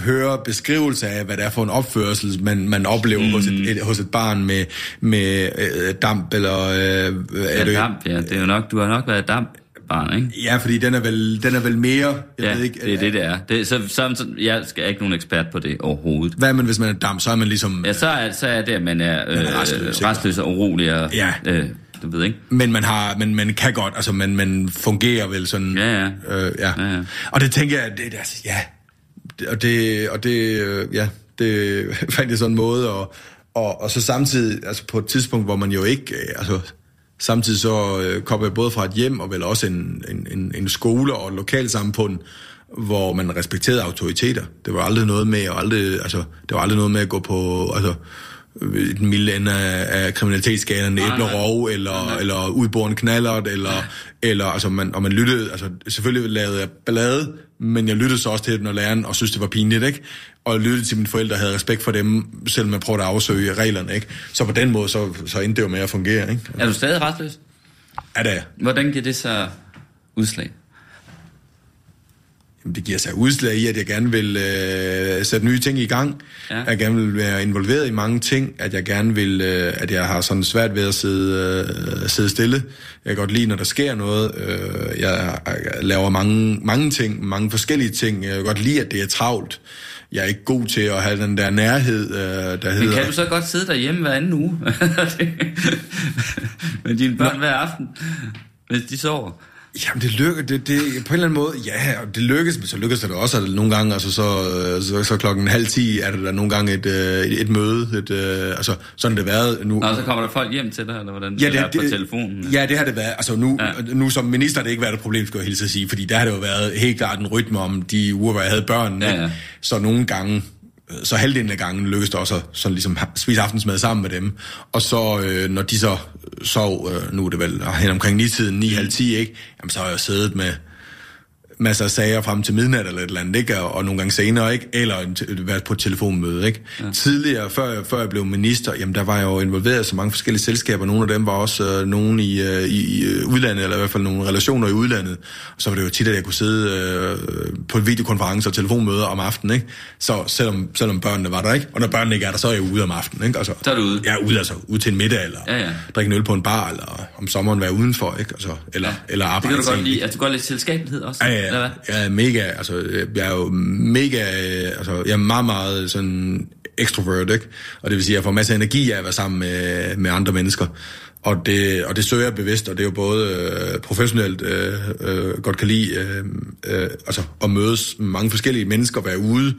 Speaker 2: hører beskrivelse af, hvad det er for en opførsel, man, man oplever mm. hos, et, et, hos et barn med, med øh, damp, eller... Øh, er det,
Speaker 1: damp, ja. Det er jo nok, du har nok været damp barn, ikke?
Speaker 2: Ja, fordi den er vel, den er vel mere... Jeg
Speaker 1: Ja,
Speaker 2: ved ikke,
Speaker 1: det er det, det er. Det, så, så, så, jeg skal ikke nogen ekspert på det overhovedet.
Speaker 2: Hvad er man, hvis man er dam? Så er man ligesom...
Speaker 1: Ja, så er, så er det, at man er, øh,
Speaker 2: restløs,
Speaker 1: restløs og urolig og
Speaker 2: Ja.
Speaker 1: øh, du ved ikke.
Speaker 2: Men man har, men man kan godt, altså man, man fungerer vel sådan.
Speaker 1: Ja, ja.
Speaker 2: Øh, ja.
Speaker 1: Ja, ja.
Speaker 2: Og det tænker jeg, det, det, altså, ja. Det- Og det, og det, øh, ja, det <laughs> er faktisk sådan en måde, og, og, og så samtidig, altså på et tidspunkt, hvor man jo ikke, øh, altså samtidig så øh, kommer jeg både fra et hjem, og vel også en, en, en, en skole og et lokalsamfund, hvor man respekterede autoriteter. Det var aldrig noget med, og aldrig, altså, det var aldrig noget med at gå på, altså, den milde ende af, af kriminalitetsskalaen,
Speaker 1: Nej,
Speaker 2: æbler
Speaker 1: nej.
Speaker 2: eller, eller udborende knallert, eller, eller altså, man, og man lyttede, altså selvfølgelig lavede jeg ballade, men jeg lyttede så også til det, når læreren, og synes, det var pinligt, ikke? Og lyttede til mine forældre, havde respekt for dem, selvom jeg prøvede at afsøge reglerne, ikke? Så på den måde, så, så endte det jo med at fungere, ikke?
Speaker 1: Er du stadig restløs?
Speaker 2: Ja, det er.
Speaker 1: Hvordan giver det så udslag?
Speaker 2: Jamen, det giver sig udslag i, at jeg gerne vil øh, sætte nye ting i gang.
Speaker 1: Ja.
Speaker 2: Jeg gerne vil være involveret i mange ting. At jeg gerne vil, øh, at jeg har sådan svært ved at sidde, øh, sidde stille. Jeg kan godt lide, når der sker noget. Øh, jeg, jeg laver mange, mange ting, mange forskellige ting. Jeg kan godt lide, at det er travlt. Jeg er ikke god til at have den der nærhed, øh, der
Speaker 1: Men
Speaker 2: hedder...
Speaker 1: kan du så godt sidde derhjemme hver anden uge? <laughs> Med dine børn hver aften, hvis de sover?
Speaker 2: Jamen, det lykkes, det, det, på en eller anden måde, ja, og det lykkes, men så lykkes det også, at nogle gange, altså så, øh, så, så klokken halv ti, er der, der nogle gange et, øh, et, et møde, et, øh, altså sådan det været nu.
Speaker 1: Nå, så kommer der folk hjem til dig, eller hvordan?
Speaker 2: Ja,
Speaker 1: eller
Speaker 2: det,
Speaker 1: på
Speaker 2: det,
Speaker 1: telefonen?
Speaker 2: Ja, det har det været. Altså nu,
Speaker 1: Ja.
Speaker 2: nu som minister har det ikke været et problem, skal jeg hilse at sige, fordi der har det jo været helt klart en rytme om de uger, hvor jeg havde børn.
Speaker 1: Ja, ja.
Speaker 2: Så nogle gange, Øh, så halvdelen af gangen lykkedes det også at sådan ligesom spise aftensmad sammen med dem. Og så, øh, når de så øh, sov, øh, nu er det vel ah, hen omkring 9-tiden, 9.30, ikke? Jamen, så har jeg siddet med masser af sager frem til midnat eller et eller andet, ikke? Og, og nogle gange senere, ikke? Eller været på et telefonmøde, ikke? Ja. Tidligere, før, før jeg blev minister, jamen der var jeg jo involveret i så mange forskellige selskaber. Nogle af dem var også øh, nogen i, øh, i, i øh, udlandet, eller i hvert fald nogle relationer i udlandet. Og så var det jo tit, at jeg kunne sidde øh, på en videokonference og telefonmøder om aftenen, ikke? Så selvom, selvom børnene var der, ikke? Og når børnene ikke er der, så er jeg ude om aftenen, ikke? Altså,
Speaker 1: Så er du ude.
Speaker 2: Jeg er ude, altså ude til en middag, eller
Speaker 1: Ja, ja.
Speaker 2: drikke en øl på en bar, eller om sommeren være udenfor, ikke? Altså, eller, ja. eller
Speaker 1: Det
Speaker 2: arbejde.
Speaker 1: kan du godt lide. Altså, du kan godt lide selskabelighed også?
Speaker 2: Ja,
Speaker 1: eller
Speaker 2: ja,
Speaker 1: hvad?
Speaker 2: jeg er mega, altså, jeg er jo mega, øh, altså, jeg er meget, meget sådan extrovert, ikke? Og det vil sige, at jeg får masser af energi af at være sammen med, med andre mennesker. Og det, og det søger jeg bevidst, og det er jo både øh, professionelt øh, øh, godt kan lide øh, øh, altså, at mødes med mange forskellige mennesker, være ude,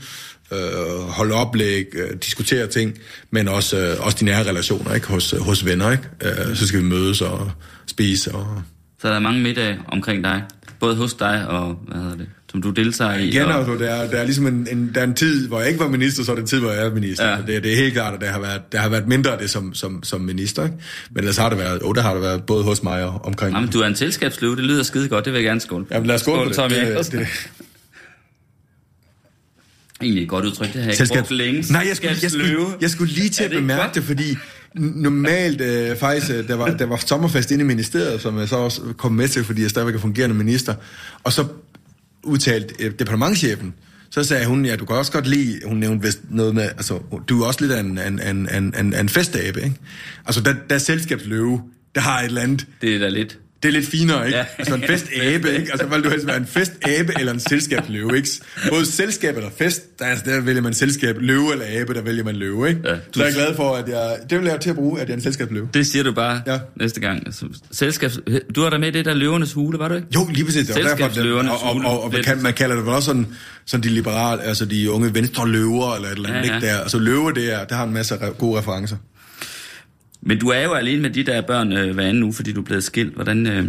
Speaker 2: øh, holde oplæg, øh, diskutere ting, men også, øh, også de nære relationer ikke? Hos, hos venner. Ikke? Øh, så skal vi mødes og spise. Og...
Speaker 1: Så der er mange middage omkring dig. Både hos dig og, hvad hedder det, som du deltager i.
Speaker 2: Igen,
Speaker 1: og,
Speaker 2: altså, der, er, der er ligesom en, en, der er en tid, hvor jeg ikke var minister, så er det en tid, hvor jeg er minister.
Speaker 1: Ja.
Speaker 2: Det, det er helt klart, at der har været, der har været mindre af det som, som, som minister. Ikke? Men ellers har det været, oh, der har det været både hos mig og omkring.
Speaker 1: Jamen, du er en selskabsløve, det lyder skide godt, det vil jeg gerne skåle.
Speaker 2: Jamen, lad os skåle på
Speaker 1: på
Speaker 2: det.
Speaker 1: Tommy
Speaker 2: Det- det-
Speaker 1: Egentlig et godt udtryk, det har jeg ikke
Speaker 2: Selskab...
Speaker 1: brugt længe.
Speaker 2: Nej, jeg skulle, jeg, skulle, jeg skulle lige til at bemærke det, fordi normalt øh, faktisk, øh, der var, der var sommerfest inde i ministeriet, som jeg så også kom med til, fordi jeg stadigvæk er fungerende minister. Og så udtalte øh, departementchefen, så sagde hun, ja, du kan også godt lide, hun nævnte vist noget med, altså, du er også lidt af en, en, en, en, en, en festabe, ikke? Altså, der, der er selskabsløve, der har et eller andet,
Speaker 1: Det er da lidt
Speaker 2: det er lidt finere, ikke?
Speaker 1: Ja.
Speaker 2: Altså en festabe, <laughs> ikke? Altså, vil du helst være en festabe eller en selskabsløve, ikke? Både selskab eller fest, der, altså, der vælger man selskab. Løve eller abe, der vælger man løve, ikke?
Speaker 1: Ja.
Speaker 2: Så jeg er glad for, at jeg... Det vil jeg til at bruge, at jeg er en selskabsløve.
Speaker 1: Det siger du bare ja. Næste gang. Altså, selskabs... Du var der med det der løvernes hule, var du ikke?
Speaker 2: Jo, lige præcis. Det var derfor, det,
Speaker 1: Selskabsløvernes
Speaker 2: og, og, og, og man, kan, man kalder det vel også sådan, sådan de liberale, altså de unge venstre løver, eller et eller andet,
Speaker 1: ja.
Speaker 2: ja. ikke? Der, altså løve, det, er, det har en masse re- gode referencer.
Speaker 1: Men du er jo alene med de der børn øh, hver anden uge, fordi du er blevet skilt. Hvordan... Øh...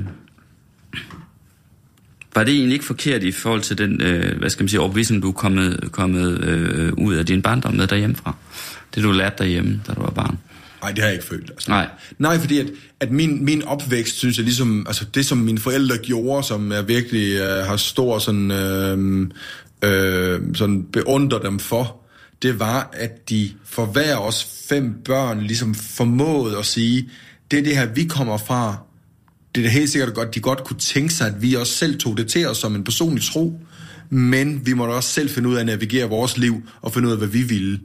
Speaker 1: Var det egentlig ikke forkert i forhold til den, øh, hvad skal man sige, overbevisning, du er kommet, kommet øh, ud af din barndom med derhjemmefra? Det du lærte derhjemme, da du var barn.
Speaker 2: Nej, det har jeg ikke følt. Altså.
Speaker 1: Nej.
Speaker 2: Nej, fordi at, at min, min opvækst, synes jeg ligesom, altså det som mine forældre gjorde, som jeg virkelig øh, har stor sådan, øh, øh, sådan beundrer dem for, det var, at de for hver os fem børn ligesom formåede at sige, det er det her, vi kommer fra, det er da helt sikkert godt, de godt kunne tænke sig, at vi også selv tog det til os som en personlig tro, men vi måtte også selv finde ud af at navigere vores liv og finde ud af, hvad vi ville.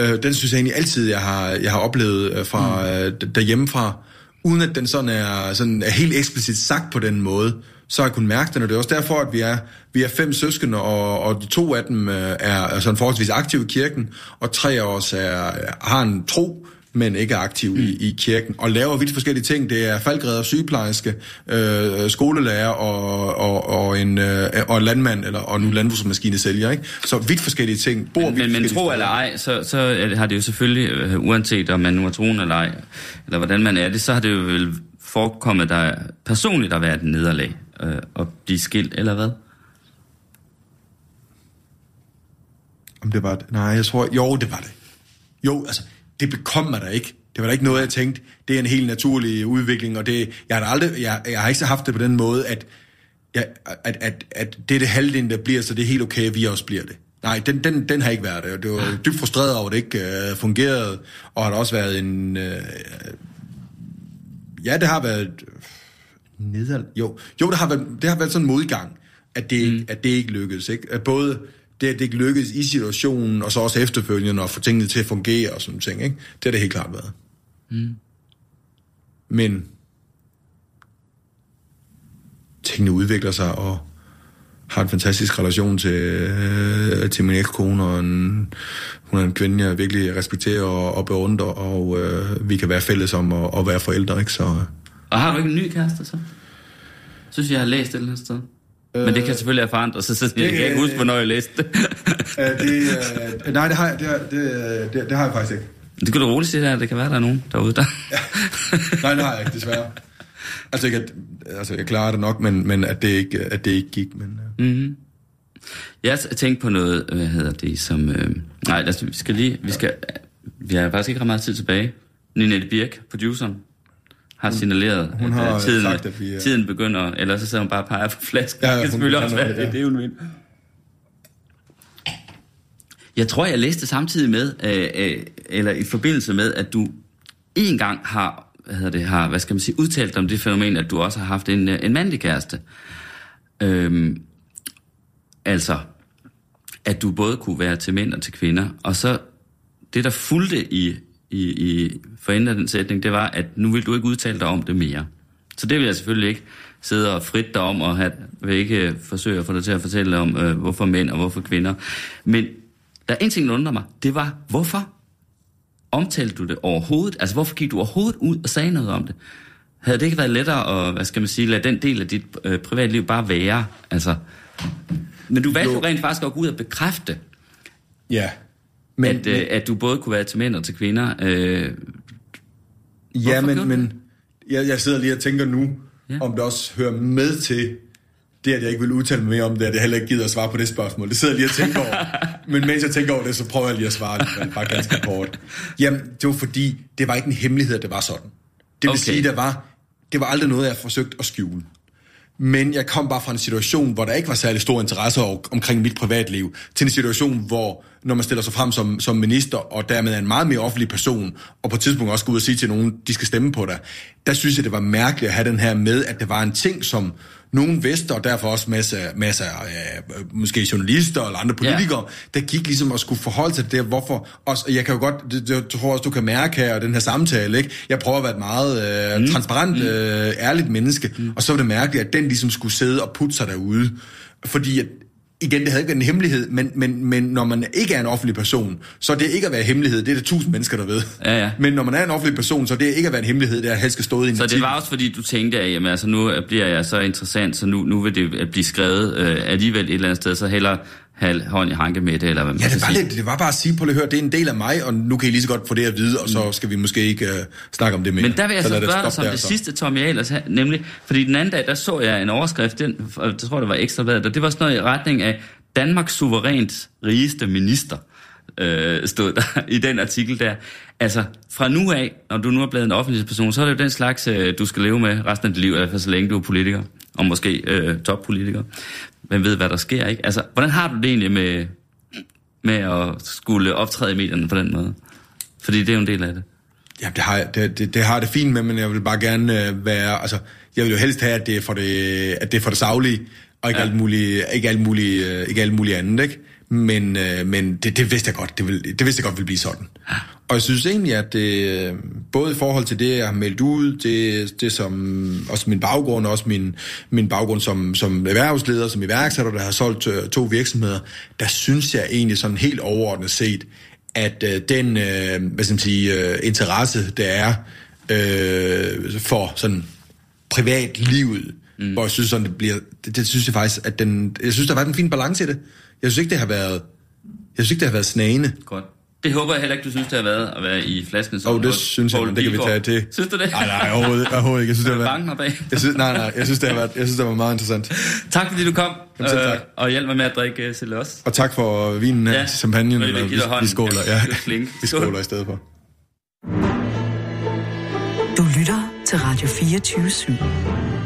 Speaker 2: Øh, den synes jeg egentlig altid, jeg har, jeg har oplevet øh, fra mm. øh, derhjemmefra, uden at den sådan er, sådan er helt eksplicit sagt på den måde, så har jeg kunnet mærke den, og det er også derfor, at vi er, vi er fem søskende, og, og de to af dem øh, er, sådan forholdsvis aktive i kirken, og tre af os er, har en tro, men ikke er aktiv mm. i, i kirken, og laver vidt forskellige ting. Det er faldgræder, sygeplejerske, øh, skolelærer og, og, og, en, øh, og en landmand, eller, og nu landbrugsmaskine sælger, ikke? Så vidt forskellige ting. Bor
Speaker 1: men, men, men tro eller ej, så, så har det jo selvfølgelig, øh, uanset om man nu er troen eller ej, eller hvordan man er det, så har det jo vel forekommet der personligt at være et nederlag øh, at blive skilt, eller hvad?
Speaker 2: Om det var det? Nej, jeg tror... Jo, det var det. Jo, altså, det bekom mig da ikke. Det var da ikke noget, jeg tænkte, det er en helt naturlig udvikling, og det, jeg har aldrig, jeg, jeg har ikke så haft det på den måde, at, jeg, at, at, at det er det halvdelen, der bliver, så det er helt okay, at vi også bliver det. Nej, den, den, den har ikke været det. Det var dybt frustreret over, at det ikke uh, fungerede, og har også været en... Uh, ja, det har været... Neder, jo, jo det, har været, det har været sådan en modgang, at det, mm. at det ikke lykkedes. Ikke? At både det, at det ikke lykkedes i situationen, og så også efterfølgende at få tingene til at fungere og sådan ting. Ikke? Det har det helt klart været. Mm. Men tingene udvikler sig, og har en fantastisk relation til, øh, til min ekskone, og en, hun er en kvinde, jeg virkelig respekterer og, og beundrer, og øh, vi kan være fælles om at, at være forældre. Ikke? Så,
Speaker 1: og har du ikke en ny kæreste så? Synes jeg har læst det et eller andet sted. Men det kan selvfølgelig have forandret sig, så jeg kan ikke huske, hvornår jeg læste det. <laughs>
Speaker 2: det uh, nej, det har, jeg, det, det, det, det har jeg faktisk ikke.
Speaker 1: Det kan du roligt sige, at det kan være, der er nogen derude, der... ja.
Speaker 2: Nej, det har jeg ikke, desværre. Altså, ikke, at, altså jeg klarer det nok, men, men at, det ikke, at det ikke gik. Men, uh... mm-hmm.
Speaker 1: Jeg tænkte på noget, hvad hedder det, som... Øh, nej, lad os, vi skal lige... Vi, skal, vi har faktisk ikke ret meget tid tilbage. Ninette Birk, produceren, har signaleret,
Speaker 2: hun har
Speaker 1: at tiden,
Speaker 2: sagt, at vi,
Speaker 1: uh... tiden begynder, eller så sidder hun bare og peger på flasken. Ja, det kan selvfølgelig også være, ja. det er hun vil. Jeg tror, jeg læste samtidig med, øh, øh, eller i forbindelse med, at du en gang har, hvad hedder det, har, hvad skal man sige, udtalt om det fænomen, at du også har haft en, øh, en mandlig kæreste. Øhm, altså, at du både kunne være til mænd og til kvinder, og så det, der fulgte i, i, i for af den sætning, det var, at nu vil du ikke udtale dig om det mere. Så det vil jeg selvfølgelig ikke sidde og frit dig om, og have, vil ikke øh, forsøge at få dig til at fortælle om, øh, hvorfor mænd og hvorfor kvinder. Men der er en ting, der undrer mig. Det var, hvorfor omtalte du det overhovedet? Altså, hvorfor gik du overhovedet ud og sagde noget om det? Havde det ikke været lettere at, hvad skal man sige, lade den del af dit øh, privatliv bare være? Altså, men du valgte jo rent faktisk at gå ud og bekræfte,
Speaker 2: ja,
Speaker 1: men, at, øh, at du både kunne være til mænd og til kvinder. Øh,
Speaker 2: ja, men, men jeg, jeg sidder lige og tænker nu, ja. om det også hører med til det, at jeg ikke vil udtale mig mere om det, at jeg heller ikke gider at svare på det spørgsmål. Det sidder jeg lige og tænker over. <laughs> Men mens jeg tænker over det, så prøver jeg lige at svare det, bare ganske kort. Jamen, det var fordi, det var ikke en hemmelighed, at det var sådan. Det vil okay. sige, der var, det var aldrig noget, jeg forsøgte at skjule. Men jeg kom bare fra en situation, hvor der ikke var særlig stor interesse omkring mit privatliv, til en situation, hvor når man stiller sig frem som, som minister, og dermed er en meget mere offentlig person, og på et tidspunkt også gå ud og sige til nogen, de skal stemme på dig, der synes jeg, det var mærkeligt at have den her med, at det var en ting, som nogen vidste, og derfor også masser, masser af øh, måske journalister eller andre politikere, ja. der gik ligesom og skulle forholde sig til det, hvorfor, og jeg kan jo godt, det, det tror også, du kan mærke her, den her samtale, ikke? jeg prøver at være et meget øh, mm. transparent, mm. øh, ærligt menneske, mm. og så var det mærkeligt, at den ligesom skulle sidde og putte sig derude, fordi at, igen, det havde ikke været en hemmelighed, men, men, men når man ikke er en offentlig person, så er det ikke at være hemmelighed, det er der tusind mennesker, der ved.
Speaker 1: Ja, ja.
Speaker 2: Men når man er en offentlig person, så er det ikke at være en hemmelighed, det er helst stå i en
Speaker 1: Så
Speaker 2: artikel.
Speaker 1: det var også fordi, du tænkte, at jamen, altså, nu bliver jeg så interessant, så nu, nu vil det blive skrevet øh, alligevel et eller andet sted, så heller have hånd i hanke med det, eller hvad man
Speaker 2: Ja, det var, lidt, det var bare at sige, på det hør, det er en del af mig, og nu kan I lige så godt få det at vide, og så skal vi måske ikke uh, snakke om det mere.
Speaker 1: Men der vil jeg så,
Speaker 2: lad
Speaker 1: spørge dig som
Speaker 2: der,
Speaker 1: det
Speaker 2: så.
Speaker 1: sidste, Tommy Ahlers, nemlig, fordi den anden dag, der så jeg en overskrift, den, jeg tror, det var ekstra og det var sådan noget i retning af, Danmarks suverænt rigeste minister, øh, stod der <laughs> i den artikel der. Altså, fra nu af, når du nu er blevet en offentlig person, så er det jo den slags, øh, du skal leve med resten af dit liv, i hvert fald så længe du er politiker, og måske øh, toppolitiker. Hvem ved, hvad der sker, ikke? Altså, hvordan har du det egentlig med, med at skulle optræde i medierne på den måde? Fordi det er jo en del af det.
Speaker 2: Ja, det har, det, det, det har det fint med, men jeg vil bare gerne øh, være... Altså, jeg vil jo helst have, at det er for det, at det, er for det savlige, og ikke, ja. alt muligt, ikke, alt muligt, øh, ikke alt muligt andet, ikke? Men, øh, men det, det vidste jeg godt, det, vil, det vidste jeg godt ville blive sådan. Og jeg synes egentlig, at det, øh, både i forhold til det, jeg har meldt ud, det, det som også min baggrund, også min, min baggrund som, som erhvervsleder, som iværksætter, der har solgt to virksomheder, der synes jeg egentlig sådan helt overordnet set, at øh, den øh, hvad skal man sige, øh, interesse, der er øh, for sådan privatlivet, mm. hvor jeg synes, sådan, det bliver, det, det, synes jeg faktisk, at den, jeg synes, der har været en fin balance i det. Jeg synes ikke, det har været, jeg synes ikke, det har været snagende.
Speaker 1: Godt. Det håber jeg heller ikke, du synes, det har været at være i flasken.
Speaker 2: Åh, oh, det synes jeg, det kan vi tage til.
Speaker 1: Synes du det?
Speaker 2: Nej, nej, overhovedet, overhovedet ikke. Jeg synes, det har været...
Speaker 1: Banken bag.
Speaker 2: Jeg synes, nej, nej, jeg synes, det har været, jeg synes, det var meget interessant.
Speaker 1: Tak fordi du kom,
Speaker 2: Jamen, selv tak.
Speaker 1: øh, og hjælp mig med at drikke uh, også.
Speaker 2: Og tak for vinen
Speaker 1: Ja,
Speaker 2: ja, champagne,
Speaker 1: men vi
Speaker 2: eller
Speaker 1: giver dig
Speaker 2: vi, vi skåler.
Speaker 1: Ja,
Speaker 2: vi
Speaker 1: Skål.
Speaker 2: skåler i stedet for.
Speaker 3: Du lytter til Radio 24 /7.